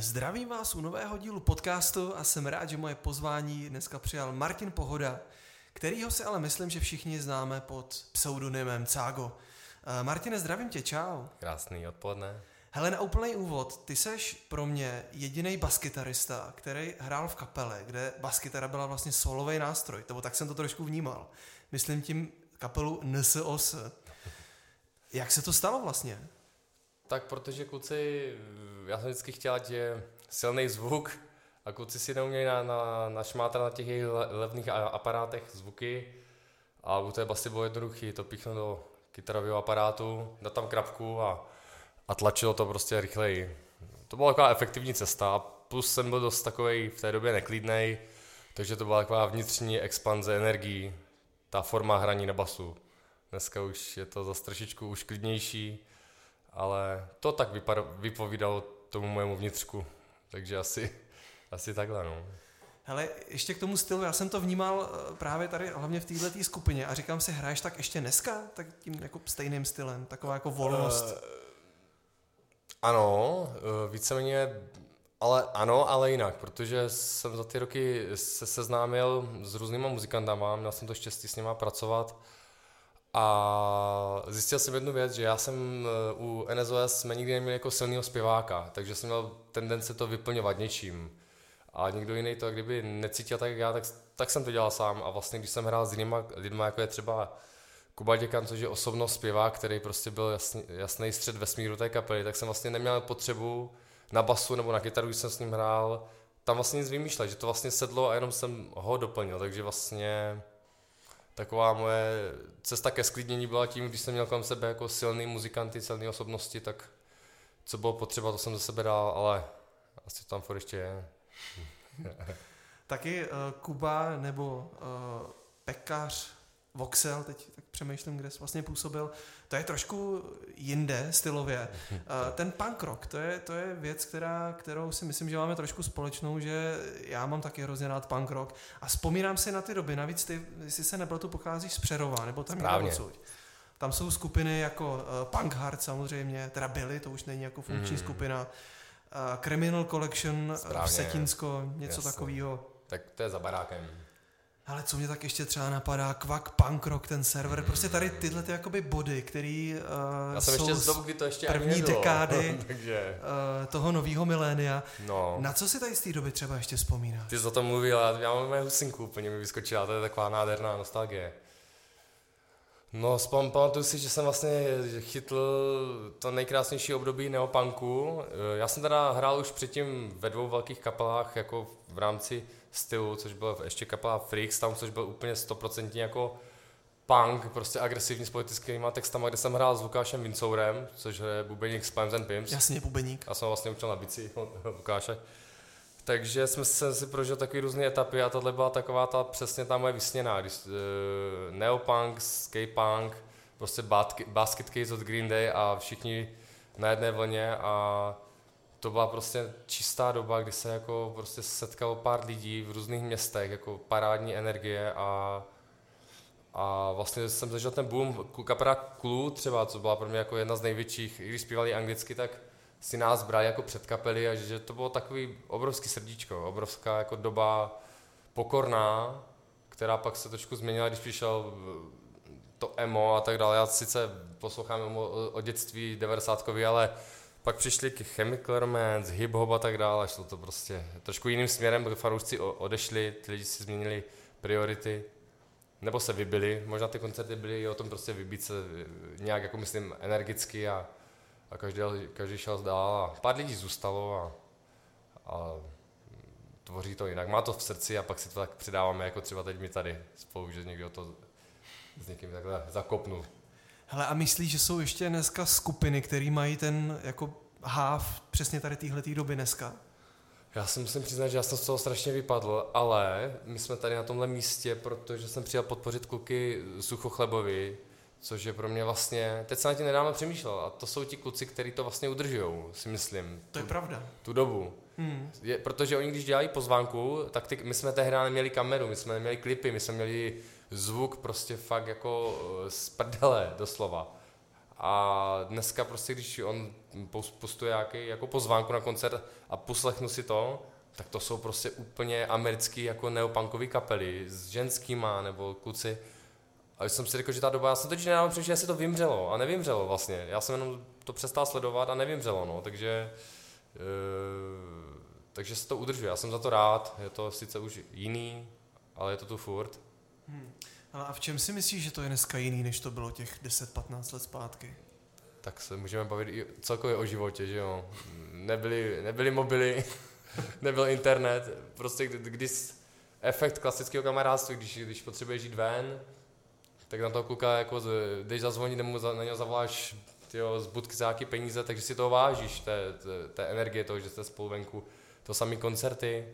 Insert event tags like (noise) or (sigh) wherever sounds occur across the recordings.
Zdravím vás u nového dílu podcastu a jsem rád, že moje pozvání dneska přijal Martin Pohoda, kterýho si ale myslím, že všichni známe pod pseudonymem Cágo. Eh, Martine, zdravím tě, čau. Krásný odpoledne. Hele, na úplný úvod, ty seš pro mě jediný baskytarista, který hrál v kapele, kde baskytara byla vlastně solový nástroj, nebo tak jsem to trošku vnímal. Myslím tím kapelu NSOS. Jak se to stalo vlastně? Tak protože kluci, já jsem vždycky chtěl, ať je silný zvuk a kluci si neumějí na, na, na na těch jejich levných aparátech zvuky a u té basy bylo jednoduchý, to píchnout do kytarového aparátu, dát tam krapku a, a tlačilo to prostě rychleji. To byla taková efektivní cesta plus jsem byl dost takový v té době neklidnej, takže to byla taková vnitřní expanze energií, ta forma hraní na basu. Dneska už je to zase trošičku už klidnější, ale to tak vypadá, vypovídalo tomu mojemu vnitřku, takže asi, asi takhle, no. Hele, ještě k tomu stylu, já jsem to vnímal eh, právě tady, hlavně v této skupině. A říkám si, hraješ tak ještě dneska, tak tím jako stejným stylem, taková jako volnost. Uh, ano, uh, víceméně, ale ano, ale jinak, protože jsem za ty roky se seznámil s různýma muzikantama, měl jsem to štěstí s nima pracovat a zjistil jsem jednu věc, že já jsem eh, u NSOS jsme nikdy neměli jako silného zpěváka, takže jsem měl tendence to vyplňovat něčím. A někdo jiný to kdyby necítil tak jak já, tak, tak jsem to dělal sám. A vlastně když jsem hrál s jinýma lidma, jako je třeba Kuba Děkan, což je osobnost zpěvák, který prostě byl jasný, jasný střed vesmíru té kapely, tak jsem vlastně neměl potřebu na basu nebo na kytaru, když jsem s ním hrál, tam vlastně nic vymýšlet, že to vlastně sedlo a jenom jsem ho doplnil, takže vlastně taková moje cesta ke sklidnění byla tím, když jsem měl kolem sebe jako silný muzikanty, silné osobnosti, tak co bylo potřeba, to jsem ze sebe dal, ale asi tam furt ještě je. (laughs) Taky uh, Kuba nebo uh, Pekař, Voxel, teď tak přemýšlím, kde jsi vlastně působil, to je trošku jinde stylově. Uh, ten punk rock, to je, to je věc, která, kterou si myslím, že máme trošku společnou, že já mám taky hrozně rád punk rock a vzpomínám si na ty doby, navíc ty, jestli se nebyl, tu pocházíš z Přerova, nebo tam Správně. odsud. Tam jsou skupiny jako uh, Punk Hard samozřejmě, teda byly, to už není jako funkční mm. skupina, uh, Criminal Collection Správně. v Setínsko, něco takového. Tak to je za barákem. Ale co mě tak ještě třeba napadá, Kvak, Punk Rock, ten server, mm. prostě tady tyhle ty jakoby body, který uh, Já jsem jsou ještě z dobu, kdy to ještě první dekády (laughs) Takže... uh, toho nového milénia. No. Na co si tady z té doby třeba ještě vzpomíná? Ty jsi o tom mluvil, já mám mé husinku úplně mi vyskočila, to je taková nádherná nostalgie. No, pamatuju si, že jsem vlastně chytl to nejkrásnější období neopanku. Eh, já jsem teda hrál už předtím ve dvou velkých kapelách, jako v rámci stylu, což byl ještě kapela Freaks, tam což byl úplně stoprocentně jako punk, prostě agresivní s politickými textama, kde jsem hrál s Lukášem Vincourem, což je bubeník z Pimes and Pimps. Jasně, bubeník. Já jsem vlastně učil na bici (laughs) Lukáše. Takže jsme se si prožil takové různé etapy a tohle byla taková ta přesně ta moje vysněná, když uh, neopunk, skatepunk, prostě basket case od Green Day a všichni na jedné vlně a to byla prostě čistá doba, kdy se jako prostě setkalo pár lidí v různých městech, jako parádní energie a a vlastně jsem zažil ten boom, kapela Clue třeba, co byla pro mě jako jedna z největších, i když zpívali anglicky, tak si nás brali jako předkapely a že to bylo takový obrovský srdíčko, obrovská jako doba pokorná, která pak se trošku změnila, když přišel to emo a tak dále. Já sice poslouchám o, o dětství 90 ale pak přišli k Chemical Romance, hip hop a tak dále, šlo to prostě trošku jiným směrem, fanoušci odešli, ty lidi si změnili priority, nebo se vybili, možná ty koncerty byly o tom prostě vybít se nějak, jako myslím, energicky a, a každý, každý šel dál a pár lidí zůstalo a, a tvoří to jinak. Má to v srdci a pak si to tak přidáváme, jako třeba teď mi tady spolu, že někdo to s někým takhle zakopnul. Hele, a myslíš, že jsou ještě dneska skupiny, které mají ten jako háv přesně tady téhle doby dneska? Já si musím přiznat, že já jsem z toho strašně vypadl, ale my jsme tady na tomhle místě, protože jsem přijel podpořit kluky Suchochlebovi, což je pro mě vlastně, teď jsem na tím nedávno přemýšlel, a to jsou ti kluci, kteří to vlastně udržují, si myslím. To je pravda. Tu dobu. Hmm. Je, protože oni, když dělají pozvánku, tak ty, my jsme tehdy neměli kameru, my jsme neměli klipy, my jsme měli zvuk prostě fakt jako eh, z prdele doslova. A dneska prostě, když on postuje nějaký jako pozvánku na koncert a poslechnu si to, tak to jsou prostě úplně americký jako neopunkový kapely s ženskýma nebo kluci. A jsem si řekl, že ta doba, já jsem totiž nedávno že se to vymřelo a nevymřelo vlastně. Já jsem jenom to přestal sledovat a nevymřelo, no, takže e, takže se to udržuje. Já jsem za to rád, je to sice už jiný, ale je to tu furt. Hmm. A v čem si myslíš, že to je dneska jiný, než to bylo těch 10-15 let zpátky? Tak se můžeme bavit i celkově o životě, že jo. Nebyly, nebyly mobily, (laughs) nebyl internet, prostě když efekt klasického kamarádství, když, když potřebuješ jít ven, tak na toho kluka jako jdeš zazvonit, nebo na něho zavoláš tyjo, z budky za peníze, takže si to vážíš, té, té, té energie toho, že jste spolu venku. To samé koncerty,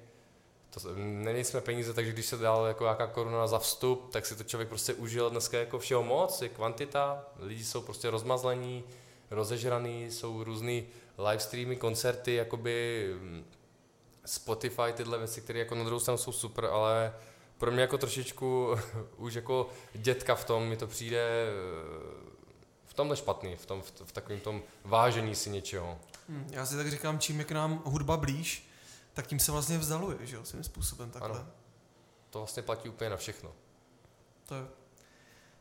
to, není jsme peníze, takže když se dal jako jaká koruna za vstup, tak si to člověk prostě užil dneska jako všeho moc, je kvantita, lidi jsou prostě rozmazlení, rozežraný, jsou různý live streamy, koncerty, jakoby mm, Spotify, tyhle věci, které jako na druhou stranu jsou super, ale pro mě jako trošičku (laughs) už jako dětka v tom mi to přijde eh, v tomhle špatný, v, tom, v, v takovém tom vážení si něčeho. Hmm, já si tak říkám, čím je k nám hudba blíž, tak tím se vlastně vzdaluje, že jo, svým způsobem takhle. Ano. To vlastně platí úplně na všechno. To je,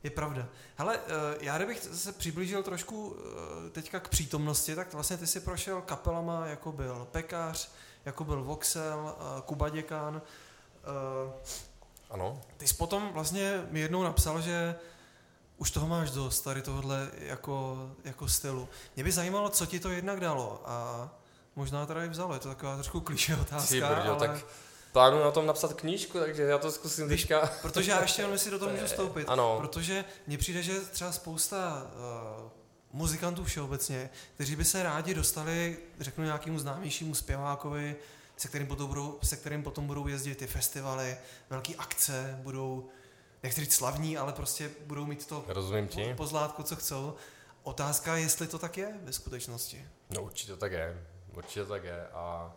je pravda. Hele, eh, já kdybych se přiblížil trošku eh, teďka k přítomnosti, tak vlastně ty si prošel kapelama, jako byl Pekář, jako byl Voxel, eh, Kuba Děkán. Ano. Ty jsi potom vlastně mi jednou napsal, že už toho máš dost, tady tohle jako, jako stylu. Mě by zajímalo, co ti to jednak dalo a možná teda i vzalo, je to taková trošku klíše otázka, brďo, ale... tak plánuju na tom napsat knížku, takže já to zkusím teďka. Protože já ještě jenom si do toho můžu vstoupit. Ano. Protože mně přijde, že třeba spousta uh, muzikantů všeobecně, kteří by se rádi dostali, řeknu nějakému známějšímu zpěvákovi, se kterým, potom budou, se kterým potom budou jezdit ty festivaly, velké akce, budou, nechci říct slavní, ale prostě budou mít to Rozumím ti. pozlátko, co chcou. Otázka, jestli to tak je ve skutečnosti. No určitě to tak je. Určitě tak je. A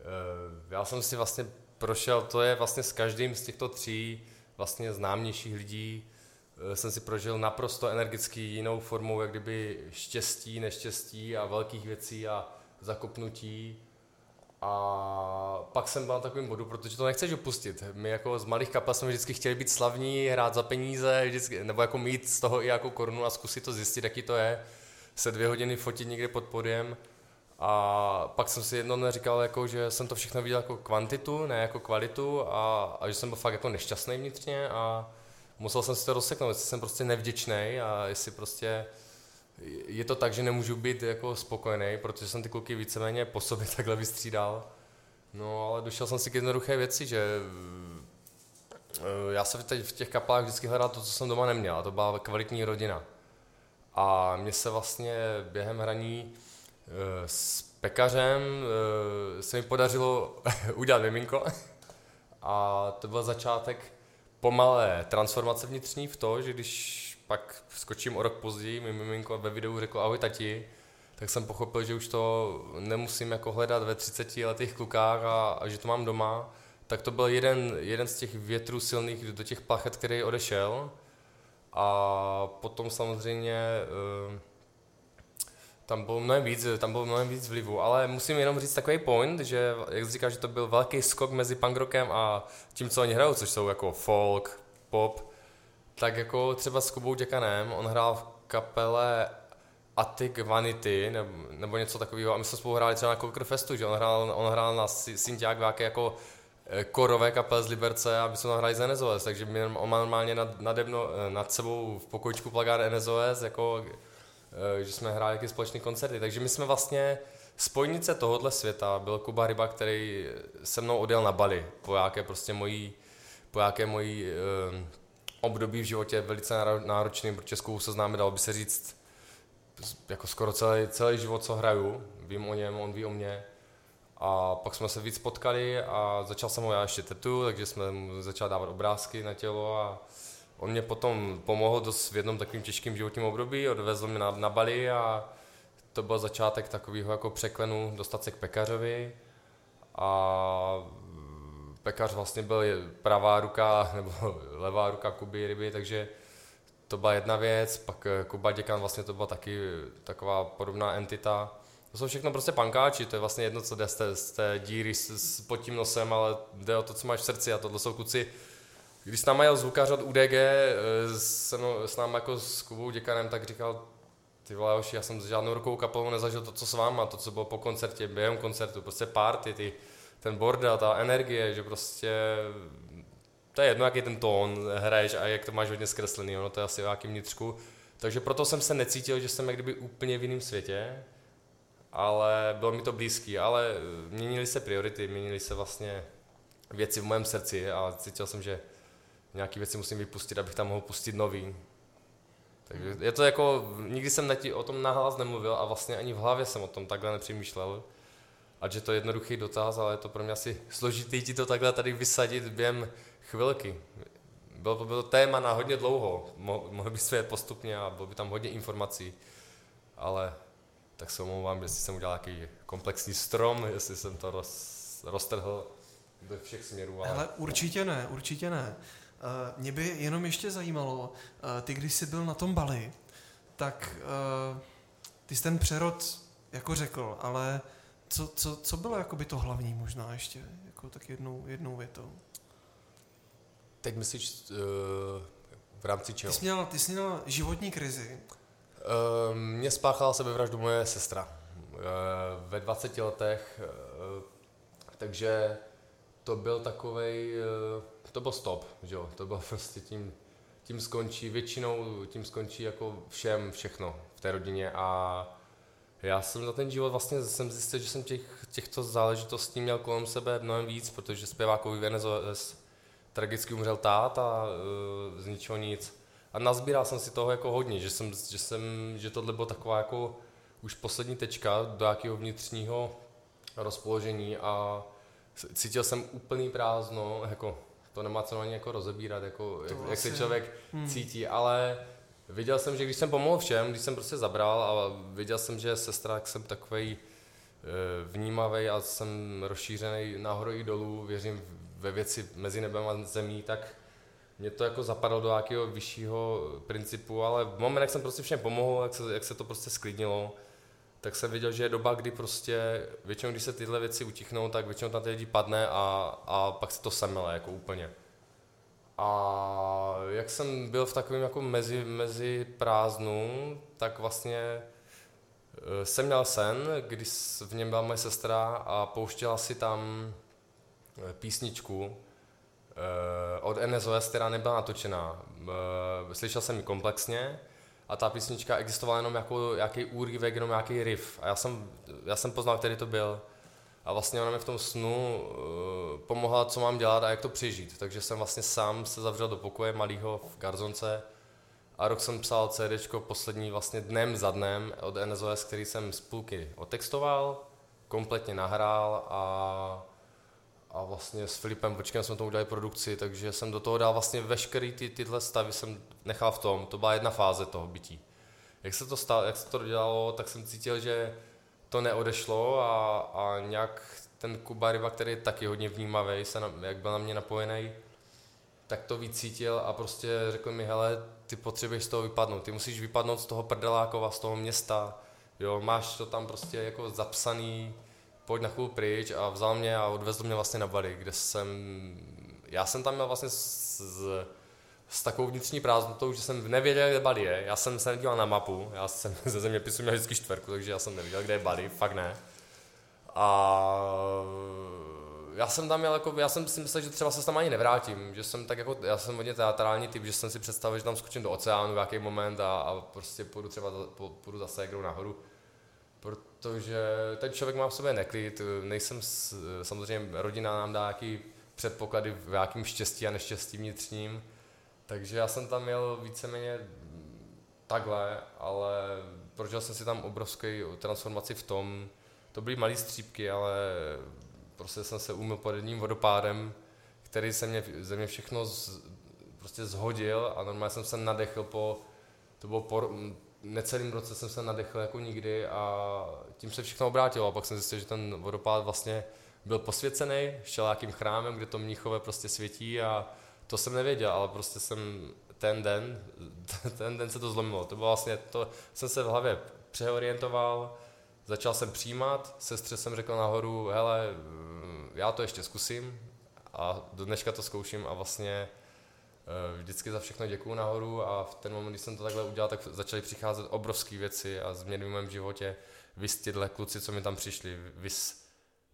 e, já jsem si vlastně prošel, to je vlastně s každým z těchto tří vlastně známějších lidí, e, jsem si prožil naprosto energický jinou formou, jak kdyby štěstí, neštěstí a velkých věcí a zakopnutí. A pak jsem byl na takovém bodu, protože to nechceš opustit. My jako z malých kapel jsme vždycky chtěli být slavní, hrát za peníze, vždycky, nebo jako mít z toho i jako korunu a zkusit to zjistit, jaký to je. Se dvě hodiny fotit někde pod podiem a pak jsem si jedno říkal, jako, že jsem to všechno viděl jako kvantitu, ne jako kvalitu a, a že jsem byl fakt jako nešťastný vnitřně a musel jsem si to rozseknout, jestli jsem prostě nevděčný a jestli prostě je to tak, že nemůžu být jako spokojený, protože jsem ty kluky víceméně po sobě (laughs) takhle vystřídal. No ale došel jsem si k jednoduché věci, že eh, já jsem teď v těch kapelách vždycky hledal to, co jsem doma neměl, a to byla kvalitní rodina. A mně se vlastně během hraní s pekařem eh, se mi podařilo (laughs) udělat miminko. A to byl začátek pomalé transformace vnitřní v to, že když pak skočím o rok později, mi miminko ve videu řekl ahoj tati, tak jsem pochopil, že už to nemusím jako hledat ve 30 letých klukách a, a že to mám doma, tak to byl jeden, jeden z těch větrů silných do těch plachet, který odešel. A potom samozřejmě uh, tam bylo mnohem víc, tam bylo mnohem víc vlivu, ale musím jenom říct takový point, že jak jsi říkal, že to byl velký skok mezi punk rockem a tím, co oni hrajou, což jsou jako folk, pop, tak jako třeba s Kubou Děkanem, on hrál v kapele Attic Vanity nebo, nebo něco takového a my jsme spolu hráli třeba na Cocker Festu, že on hrál, on hrál na Syntiák nějaké jako eh, korové kapel z Liberce a my jsme hráli z NSOS, takže on má normálně nad, nad, eh, nad sebou v pokojičku plagát NSOS, jako že jsme hráli jaký společné koncerty. Takže my jsme vlastně spojnice tohohle světa. Byl Kuba Ryba, který se mnou odjel na Bali po jaké prostě mojí, po jaké mojí eh, období v životě velice náročný, protože s se známe, dalo by se říct, jako skoro celý, celý život, co hraju. Vím o něm, on ví o mě. A pak jsme se víc potkali a začal jsem ho já ještě tetu, takže jsme mu začal dávat obrázky na tělo a On mě potom pomohl dost v jednom takovým těžkým životním období, odvezl mě na, na Bali a to byl začátek takového jako překlenu dostat se k pekařovi a pekař vlastně byl pravá ruka (laughs) nebo levá ruka Kuby ryby, takže to byla jedna věc, pak eh, Kuba Děkan vlastně to byla taky taková podobná entita. To jsou všechno prostě pankáči, to je vlastně jedno, co jde z té, z té díry s, s, pod tím nosem, ale jde o to, co máš v srdci a tohle jsou kluci, když s náma jel zvukař od UDG, s, no, s námi jako s Kubou Děkanem, tak říkal, ty vole, už já jsem s žádnou rukou kapelou nezažil to, co s váma, to, co bylo po koncertě, během koncertu, prostě party, ty, ten bordel, ta energie, že prostě to je jedno, jaký ten tón hraješ a jak to máš hodně zkreslený, ono to je asi o jakým vnitřku. Takže proto jsem se necítil, že jsem jak kdyby úplně v jiném světě, ale bylo mi to blízký, ale měnily se priority, měnily se vlastně věci v mém srdci a cítil jsem, že nějaké věci musím vypustit, abych tam mohl pustit nový. Takže je to jako, nikdy jsem ti o tom nahlas nemluvil a vlastně ani v hlavě jsem o tom takhle nepřemýšlel. Ať je to jednoduchý dotaz, ale je to pro mě asi složitý ti to takhle tady vysadit během chvilky. Bylo to bylo téma na hodně dlouho, Mo, mohli bychom jet postupně a bylo by tam hodně informací, ale tak se omlouvám, jestli jsem udělal nějaký komplexní strom, jestli jsem to roz, roztrhl do všech směrů. Ale... ale určitě ne, určitě ne. Uh, mě by jenom ještě zajímalo, uh, ty když jsi byl na tom Bali, tak uh, ty jsi ten přerod jako řekl, ale co, co, co bylo jakoby to hlavní možná ještě, jako tak jednou, jednou větou? Teď myslíš uh, v rámci čeho? Ty jsi měl, ty jsi měl životní krizi. Uh, mě spáchala sebevraždu moje sestra uh, ve 20 letech, uh, takže to byl takovej, uh, to byl stop, že jo, to bylo (laughs) prostě tím, tím skončí, většinou tím skončí jako všem všechno v té rodině a já jsem za ten život vlastně jsem zjistil, že jsem těch, těchto záležitostí měl kolem sebe mnohem víc, protože zpěvákovi Venezuela tragicky umřel tát a uh, z ničeho nic. A nazbíral jsem si toho jako hodně, že, jsem, že, jsem, že tohle bylo taková jako už poslední tečka do jakého vnitřního rozpoložení a cítil jsem úplný prázdno, jako to nemá co ani jako rozebírat, jako jak, jak se člověk hmm. cítí, ale viděl jsem, že když jsem pomohl všem, když jsem prostě zabral a viděl jsem, že sestra, jak jsem takový eh, vnímavý a jsem rozšířený nahoru i dolů, věřím ve věci mezi nebem a zemí, tak mě to jako zapadlo do nějakého vyššího principu, ale v moment, jak jsem prostě všem pomohl, jak se, jak se to prostě sklidnilo, tak jsem viděl, že je doba, kdy prostě většinou, když se tyhle věci utichnou, tak většinou tam ty lidi padne a, a pak se to semele jako úplně. A jak jsem byl v takovém jako mezi, mezi prázdnu, tak vlastně eh, jsem měl sen, kdy v něm byla moje sestra a pouštěla si tam eh, písničku eh, od NSOS, která nebyla natočená. Slyšel jsem ji komplexně a ta písnička existovala jenom jako nějaký úryvek, jenom nějaký riff. A já jsem, já jsem poznal, který to byl. A vlastně ona mi v tom snu uh, pomohla, co mám dělat a jak to přežít. Takže jsem vlastně sám se zavřel do pokoje malého v Garzonce a rok jsem psal CD poslední vlastně dnem za dnem od NSOS, který jsem z půlky otextoval, kompletně nahrál a, a vlastně s Filipem Počkem jsme to udělali produkci, takže jsem do toho dal vlastně veškerý ty, tyhle stavy jsem nechal v tom, to byla jedna fáze toho bytí. Jak se to, stalo, jak se to dělalo, tak jsem cítil, že to neodešlo a, a nějak ten Kuba Ryba, který je taky hodně vnímavý, se na, jak byl na mě napojený, tak to vycítil a prostě řekl mi, hele, ty potřebuješ z toho vypadnout, ty musíš vypadnout z toho prdelákova, z toho města, jo, máš to tam prostě jako zapsaný, pojď na chvíli pryč a vzal mě a odvezl mě vlastně na Bali, kde jsem, já jsem tam měl vlastně z, z s takovou vnitřní prázdnotou, že jsem nevěděl, kde Bali je. Já jsem se nedíval na mapu, já jsem (laughs) ze zeměpisu měl vždycky čtverku, takže já jsem nevěděl, kde je Bali, fakt ne. A já jsem tam měl, jako, já jsem si myslel, že třeba se tam ani nevrátím, že jsem tak jako, já jsem hodně teatrální typ, že jsem si představil, že tam skočím do oceánu v nějaký moment a, a prostě půjdu třeba, půjdu zase ségru nahoru. Protože ten člověk má v sobě neklid, nejsem, samozřejmě rodina nám dá nějaký předpoklady v nějakým štěstí a neštěstí vnitřním, takže já jsem tam měl víceméně takhle, ale prožil jsem si tam obrovský transformaci v tom, to byly malé střípky, ale prostě jsem se umyl pod jedním vodopádem, který se mě, ze mě všechno z, prostě zhodil a normálně jsem se nadechl po, to bylo po necelým roce jsem se nadechl jako nikdy a tím se všechno obrátilo a pak jsem zjistil, že ten vodopád vlastně byl posvěcený šel nějakým chrámem, kde to mnichové prostě světí a to jsem nevěděl, ale prostě jsem ten den, (laughs) ten den se to zlomilo. To bylo vlastně, to jsem se v hlavě přeorientoval, začal jsem přijímat, sestře jsem řekl nahoru, hele, já to ještě zkusím a do dneška to zkouším a vlastně vždycky za všechno děkuju nahoru a v ten moment, kdy jsem to takhle udělal, tak začaly přicházet obrovské věci a změny v mém životě. Vy tyhle kluci, co mi tam přišli, vys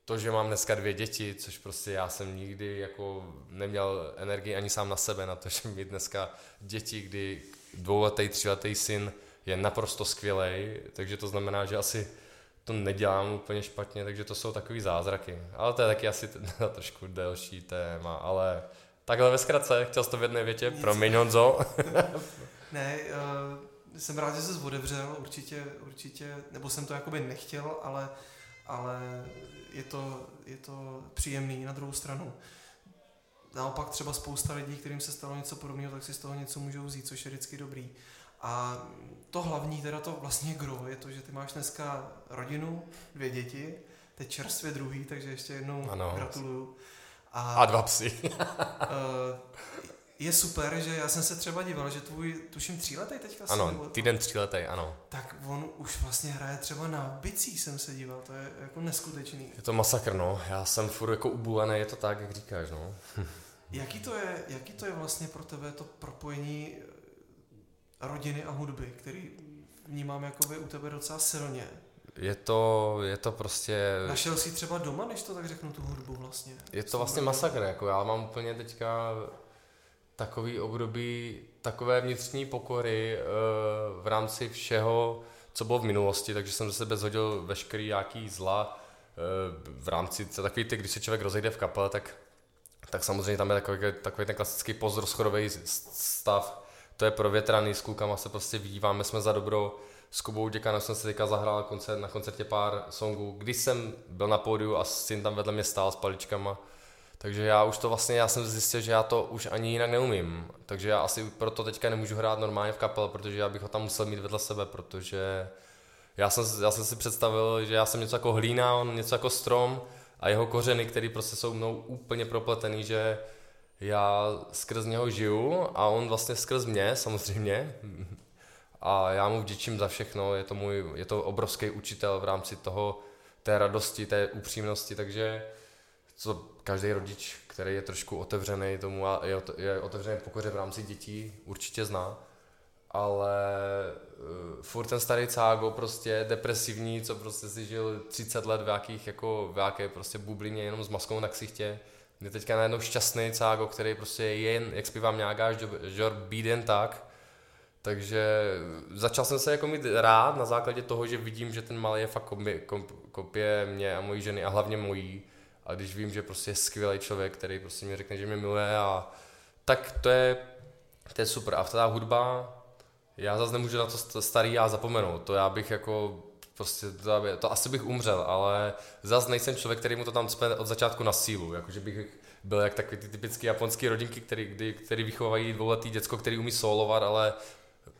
to, že mám dneska dvě děti, což prostě já jsem nikdy jako neměl energii ani sám na sebe, na to, (laughs) že mi dneska děti, kdy dvouletý, tříletý syn je naprosto skvělý, takže to znamená, že asi to nedělám úplně špatně, takže to jsou takový zázraky. Ale to je taky asi (laughs) trošku delší téma, ale takhle ve zkratce, chtěl jsi to v jedné větě, Nic. promiň Honzo. (laughs) ne, uh, jsem rád, že jsi odevřel, určitě, určitě, nebo jsem to jakoby nechtěl, ale, ale je to, je to příjemný na druhou stranu. Naopak třeba spousta lidí, kterým se stalo něco podobného, tak si z toho něco můžou vzít, což je vždycky dobrý. A to hlavní, teda to vlastně gro, je to, že ty máš dneska rodinu, dvě děti, teď čerstvě druhý, takže ještě jednou ano. gratuluju. A, a dva psy. (laughs) Eh, je super, že já jsem se třeba díval, že tvůj, tuším, tříletý teďka Ano, nebo, týden tříletý, ano. Tak on už vlastně hraje třeba na bicích, jsem se díval, to je jako neskutečný. Je to masakr, no. Já jsem furt jako ubulený, je to tak, jak říkáš, no. (laughs) jaký, to je, jaký to je vlastně pro tebe to propojení rodiny a hudby, který vnímám jako u tebe docela silně. Je to, je to prostě... Našel jsi třeba doma, než to tak řeknu, tu hudbu vlastně? Je to vlastně masakr, jako já mám úplně teďka takový období takové vnitřní pokory uh, v rámci všeho, co bylo v minulosti, takže jsem ze sebe zhodil veškerý nějaký zla uh, v rámci takový ty, když se člověk rozejde v kapele, tak, tak samozřejmě tam je takový, takový ten klasický pozrozchodový stav, to je provětraný, s klukama se prostě vidíváme, jsme za dobro. S Kubou Děkanem jsem se teďka zahrál koncert, na koncertě pár songů, když jsem byl na pódiu a syn tam vedle mě stál s paličkama. Takže já už to vlastně, já jsem zjistil, že já to už ani jinak neumím. Takže já asi proto teďka nemůžu hrát normálně v kapele, protože já bych ho tam musel mít vedle sebe, protože já jsem, já jsem si představil, že já jsem něco jako hlína, on něco jako strom a jeho kořeny, které prostě jsou mnou úplně propletený, že já skrz něho žiju a on vlastně skrz mě samozřejmě. A já mu vděčím za všechno, je to, můj, je to obrovský učitel v rámci toho, té radosti, té upřímnosti, takže co každý rodič, který je trošku otevřený tomu a je, otevřený pokoře v rámci dětí, určitě zná. Ale uh, furt ten starý cágo, prostě depresivní, co prostě si žil 30 let v jakých, jako, v jaké prostě bublině jenom s maskou na ksichtě, je teďka najednou šťastný cágo, který prostě je jen, jak zpívám nějaká, žor bíden tak, takže začal jsem se jako mít rád na základě toho, že vidím, že ten malý je fakt kopie, kopie mě a mojí ženy a hlavně mojí. A když vím, že prostě je skvělý člověk, který prostě mi řekne, že mě miluje a tak to je, to je super. A ta hudba, já zase nemůžu na to starý já zapomenout. To já bych jako prostě to, to asi bych umřel, ale zase nejsem člověk, který mu to tam cpe od začátku na sílu, jakože bych byl jak takový ty typické japonské rodinky, který, kdy, který vychovají dvouletý děcko, který umí solovat, ale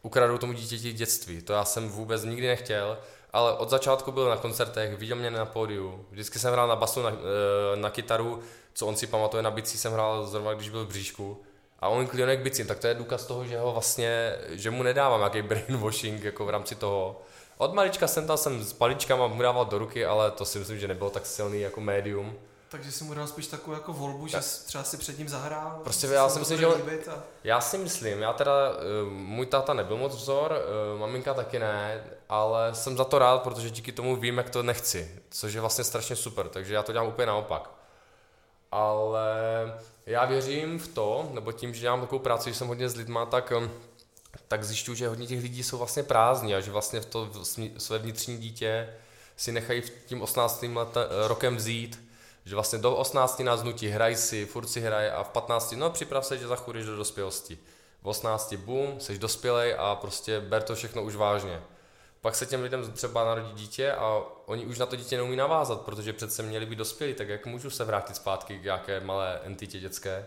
ukradou tomu dítěti dětství. To já jsem vůbec nikdy nechtěl, ale od začátku byl na koncertech, viděl mě na pódiu, vždycky jsem hrál na basu, na, eh, na kytaru, co on si pamatuje, na bicí jsem hrál zrovna, když byl v bříšku. A on klionek bicím, tak to je důkaz toho, že ho vlastně, že mu nedávám nějaký brainwashing jako v rámci toho, od malička jsem tam jsem s paličkama mu dával do ruky, ale to si myslím, že nebylo tak silný jako médium. Takže si mu dal spíš takovou jako volbu, tak. že třeba si před ním zahrál. Prostě já si myslím, že on, a... já si myslím, já teda, uh, můj táta nebyl moc vzor, uh, maminka taky ne, ale jsem za to rád, protože díky tomu vím, jak to nechci, což je vlastně strašně super, takže já to dělám úplně naopak. Ale já věřím v to, nebo tím, že dělám takovou práci, že jsem hodně s lidma, tak um, tak zjišťuju, že hodně těch lidí jsou vlastně prázdní a že vlastně v to své vnitřní dítě si nechají v tím 18. Leta, rokem vzít, že vlastně do 18 nás nutí, hraj si, furt si hraj a v 15, no připrav se, že zachudíš do dospělosti. V 18, bum, jsi dospělej a prostě ber to všechno už vážně. Pak se těm lidem třeba narodí dítě a oni už na to dítě neumí navázat, protože přece měli být dospělí, tak jak můžu se vrátit zpátky k nějaké malé entitě dětské?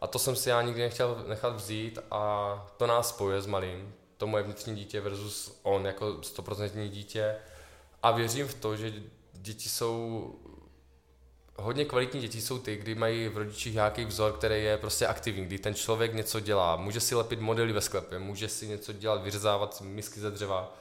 A to jsem si já nikdy nechtěl nechat vzít a to nás spojuje s malým. To moje vnitřní dítě versus on jako 100% dítě. A věřím v to, že děti jsou hodně kvalitní děti jsou ty, kdy mají v rodičích nějaký vzor, který je prostě aktivní, kdy ten člověk něco dělá, může si lepit modely ve sklepě, může si něco dělat, vyřezávat misky ze dřeva,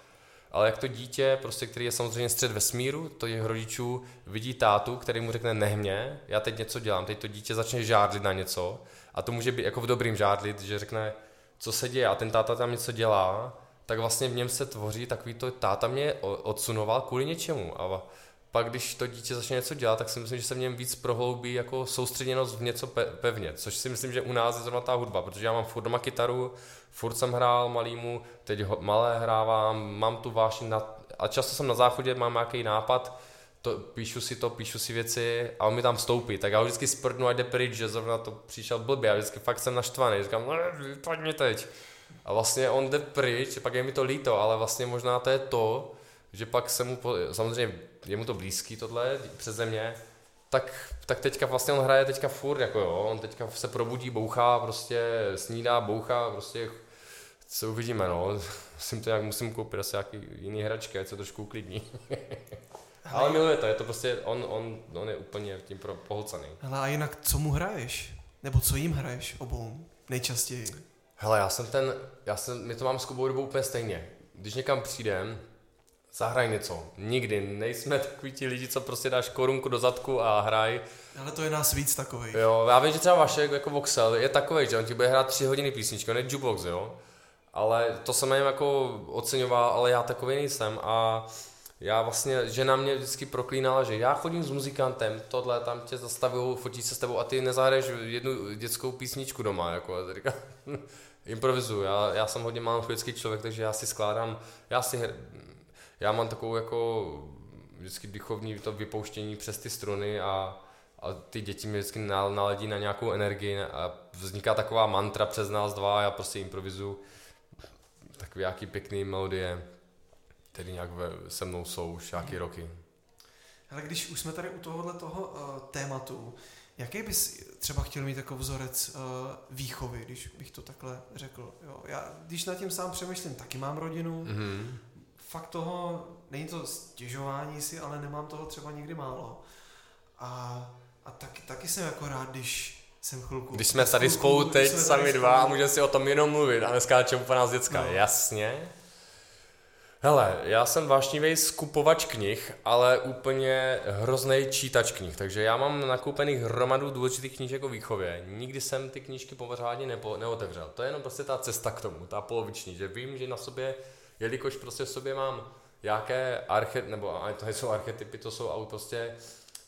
ale jak to dítě, prostě, který je samozřejmě střed vesmíru, to jeho rodičů vidí tátu, který mu řekne nehmě, já teď něco dělám, teď to dítě začne žádlit na něco. A to může být jako v dobrým žádlit, že řekne, co se děje? A ten táta tam něco dělá, tak vlastně v něm se tvoří takový to, táta mě odsunoval kvůli něčemu. A pak když to dítě začne něco dělat, tak si myslím, že se v něm víc prohloubí jako soustředěnost v něco pevně, což si myslím, že u nás je zrovna ta hudba, protože já mám furt doma kytaru, furt jsem hrál malýmu, teď ho, malé hrávám, mám tu vášní na, a často jsem na záchodě, mám nějaký nápad, to, píšu si to, píšu si věci a on mi tam vstoupí, tak já ho vždycky sprdnu a jde pryč, že zrovna to přišel blbě, já vždycky fakt jsem naštvaný, říkám, pojď mi teď. A vlastně on jde pryč, pak je mi to líto, ale vlastně možná to je to, že pak se mu, po, samozřejmě je mu to blízký tohle, přes země, tak, tak teďka vlastně on hraje teďka furt, jako jo, on teďka se probudí, bouchá, prostě snídá, bouchá, prostě co uvidíme, no, (laughs) musím to nějak, musím koupit asi nějaký jiný hračky, ať se trošku uklidní. (laughs) Ale miluje to, je to prostě, on, on, on je úplně tím pro, pohlcený. Hele, a jinak co mu hraješ? Nebo co jim hraješ obou nejčastěji? Hele, já jsem ten, já jsem, my to mám s Kubou dobou úplně stejně. Když někam přijdem, zahraj něco. Nikdy. Nejsme takový ti lidi, co prostě dáš korunku do zadku a hraj. Ale to je nás víc takový. Jo, já vím, že třeba Vašek jako Voxel je takový, že on ti bude hrát tři hodiny písničky, on je jukebox, jo. Ale to jsem jen jako oceňoval, ale já takový nejsem a já vlastně, žena mě vždycky proklínala, že já chodím s muzikantem, tohle, tam tě zastavují, fotí se s tebou a ty nezahraješ jednu dětskou písničku doma, jako, a říkám, (laughs) improvizuju, já, já jsem hodně melancholický člověk, takže já si skládám, já si já mám takovou jako vždycky dychovní to vypouštění přes ty struny a, a ty děti mě vždycky naladí na nějakou energii a vzniká taková mantra přes nás dva a já prostě improvizu takové nějaký pěkný melodie, které nějak ve, se mnou jsou už nějaké roky. Ale když už jsme tady u tohohle toho uh, tématu, jaký bys třeba chtěl mít jako vzorec uh, výchovy, když bych to takhle řekl? Jo? Já, když nad tím sám přemýšlím, taky mám rodinu, mm-hmm fakt toho, není to stěžování si, ale nemám toho třeba někdy málo. A, a tak, taky jsem jako rád, když jsem chvilku... Když jsme tady spolu teď sami dva a můžeme si o tom jenom mluvit a neskáčeme po nás děcka. No. Jasně. Hele, já jsem vášnivý skupovač knih, ale úplně hrozný čítač knih, takže já mám nakoupených hromadu důležitých knížek o výchově. Nikdy jsem ty knížky pořádně nepo, neotevřel. To je jenom prostě ta cesta k tomu, ta poloviční, že vím, že na sobě jelikož prostě v sobě mám nějaké archet, nebo to jsou archetypy, to jsou prostě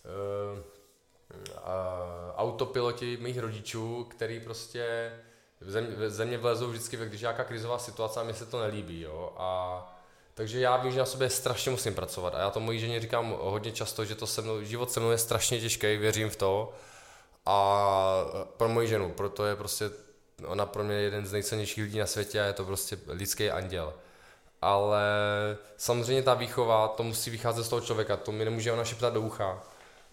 uh, uh, autopiloti mých rodičů, který prostě v země vlezou vždycky, když nějaká krizová situace a mi se to nelíbí, jo, a takže já vím, že na sobě strašně musím pracovat a já to mojí ženě říkám hodně často, že to se mnou, život se mnou je strašně těžký, věřím v to. A pro moji ženu, proto je prostě ona pro mě jeden z nejcennějších lidí na světě a je to prostě lidský anděl ale samozřejmě ta výchova, to musí vycházet z toho člověka, to mi nemůže ona šeptat do ucha.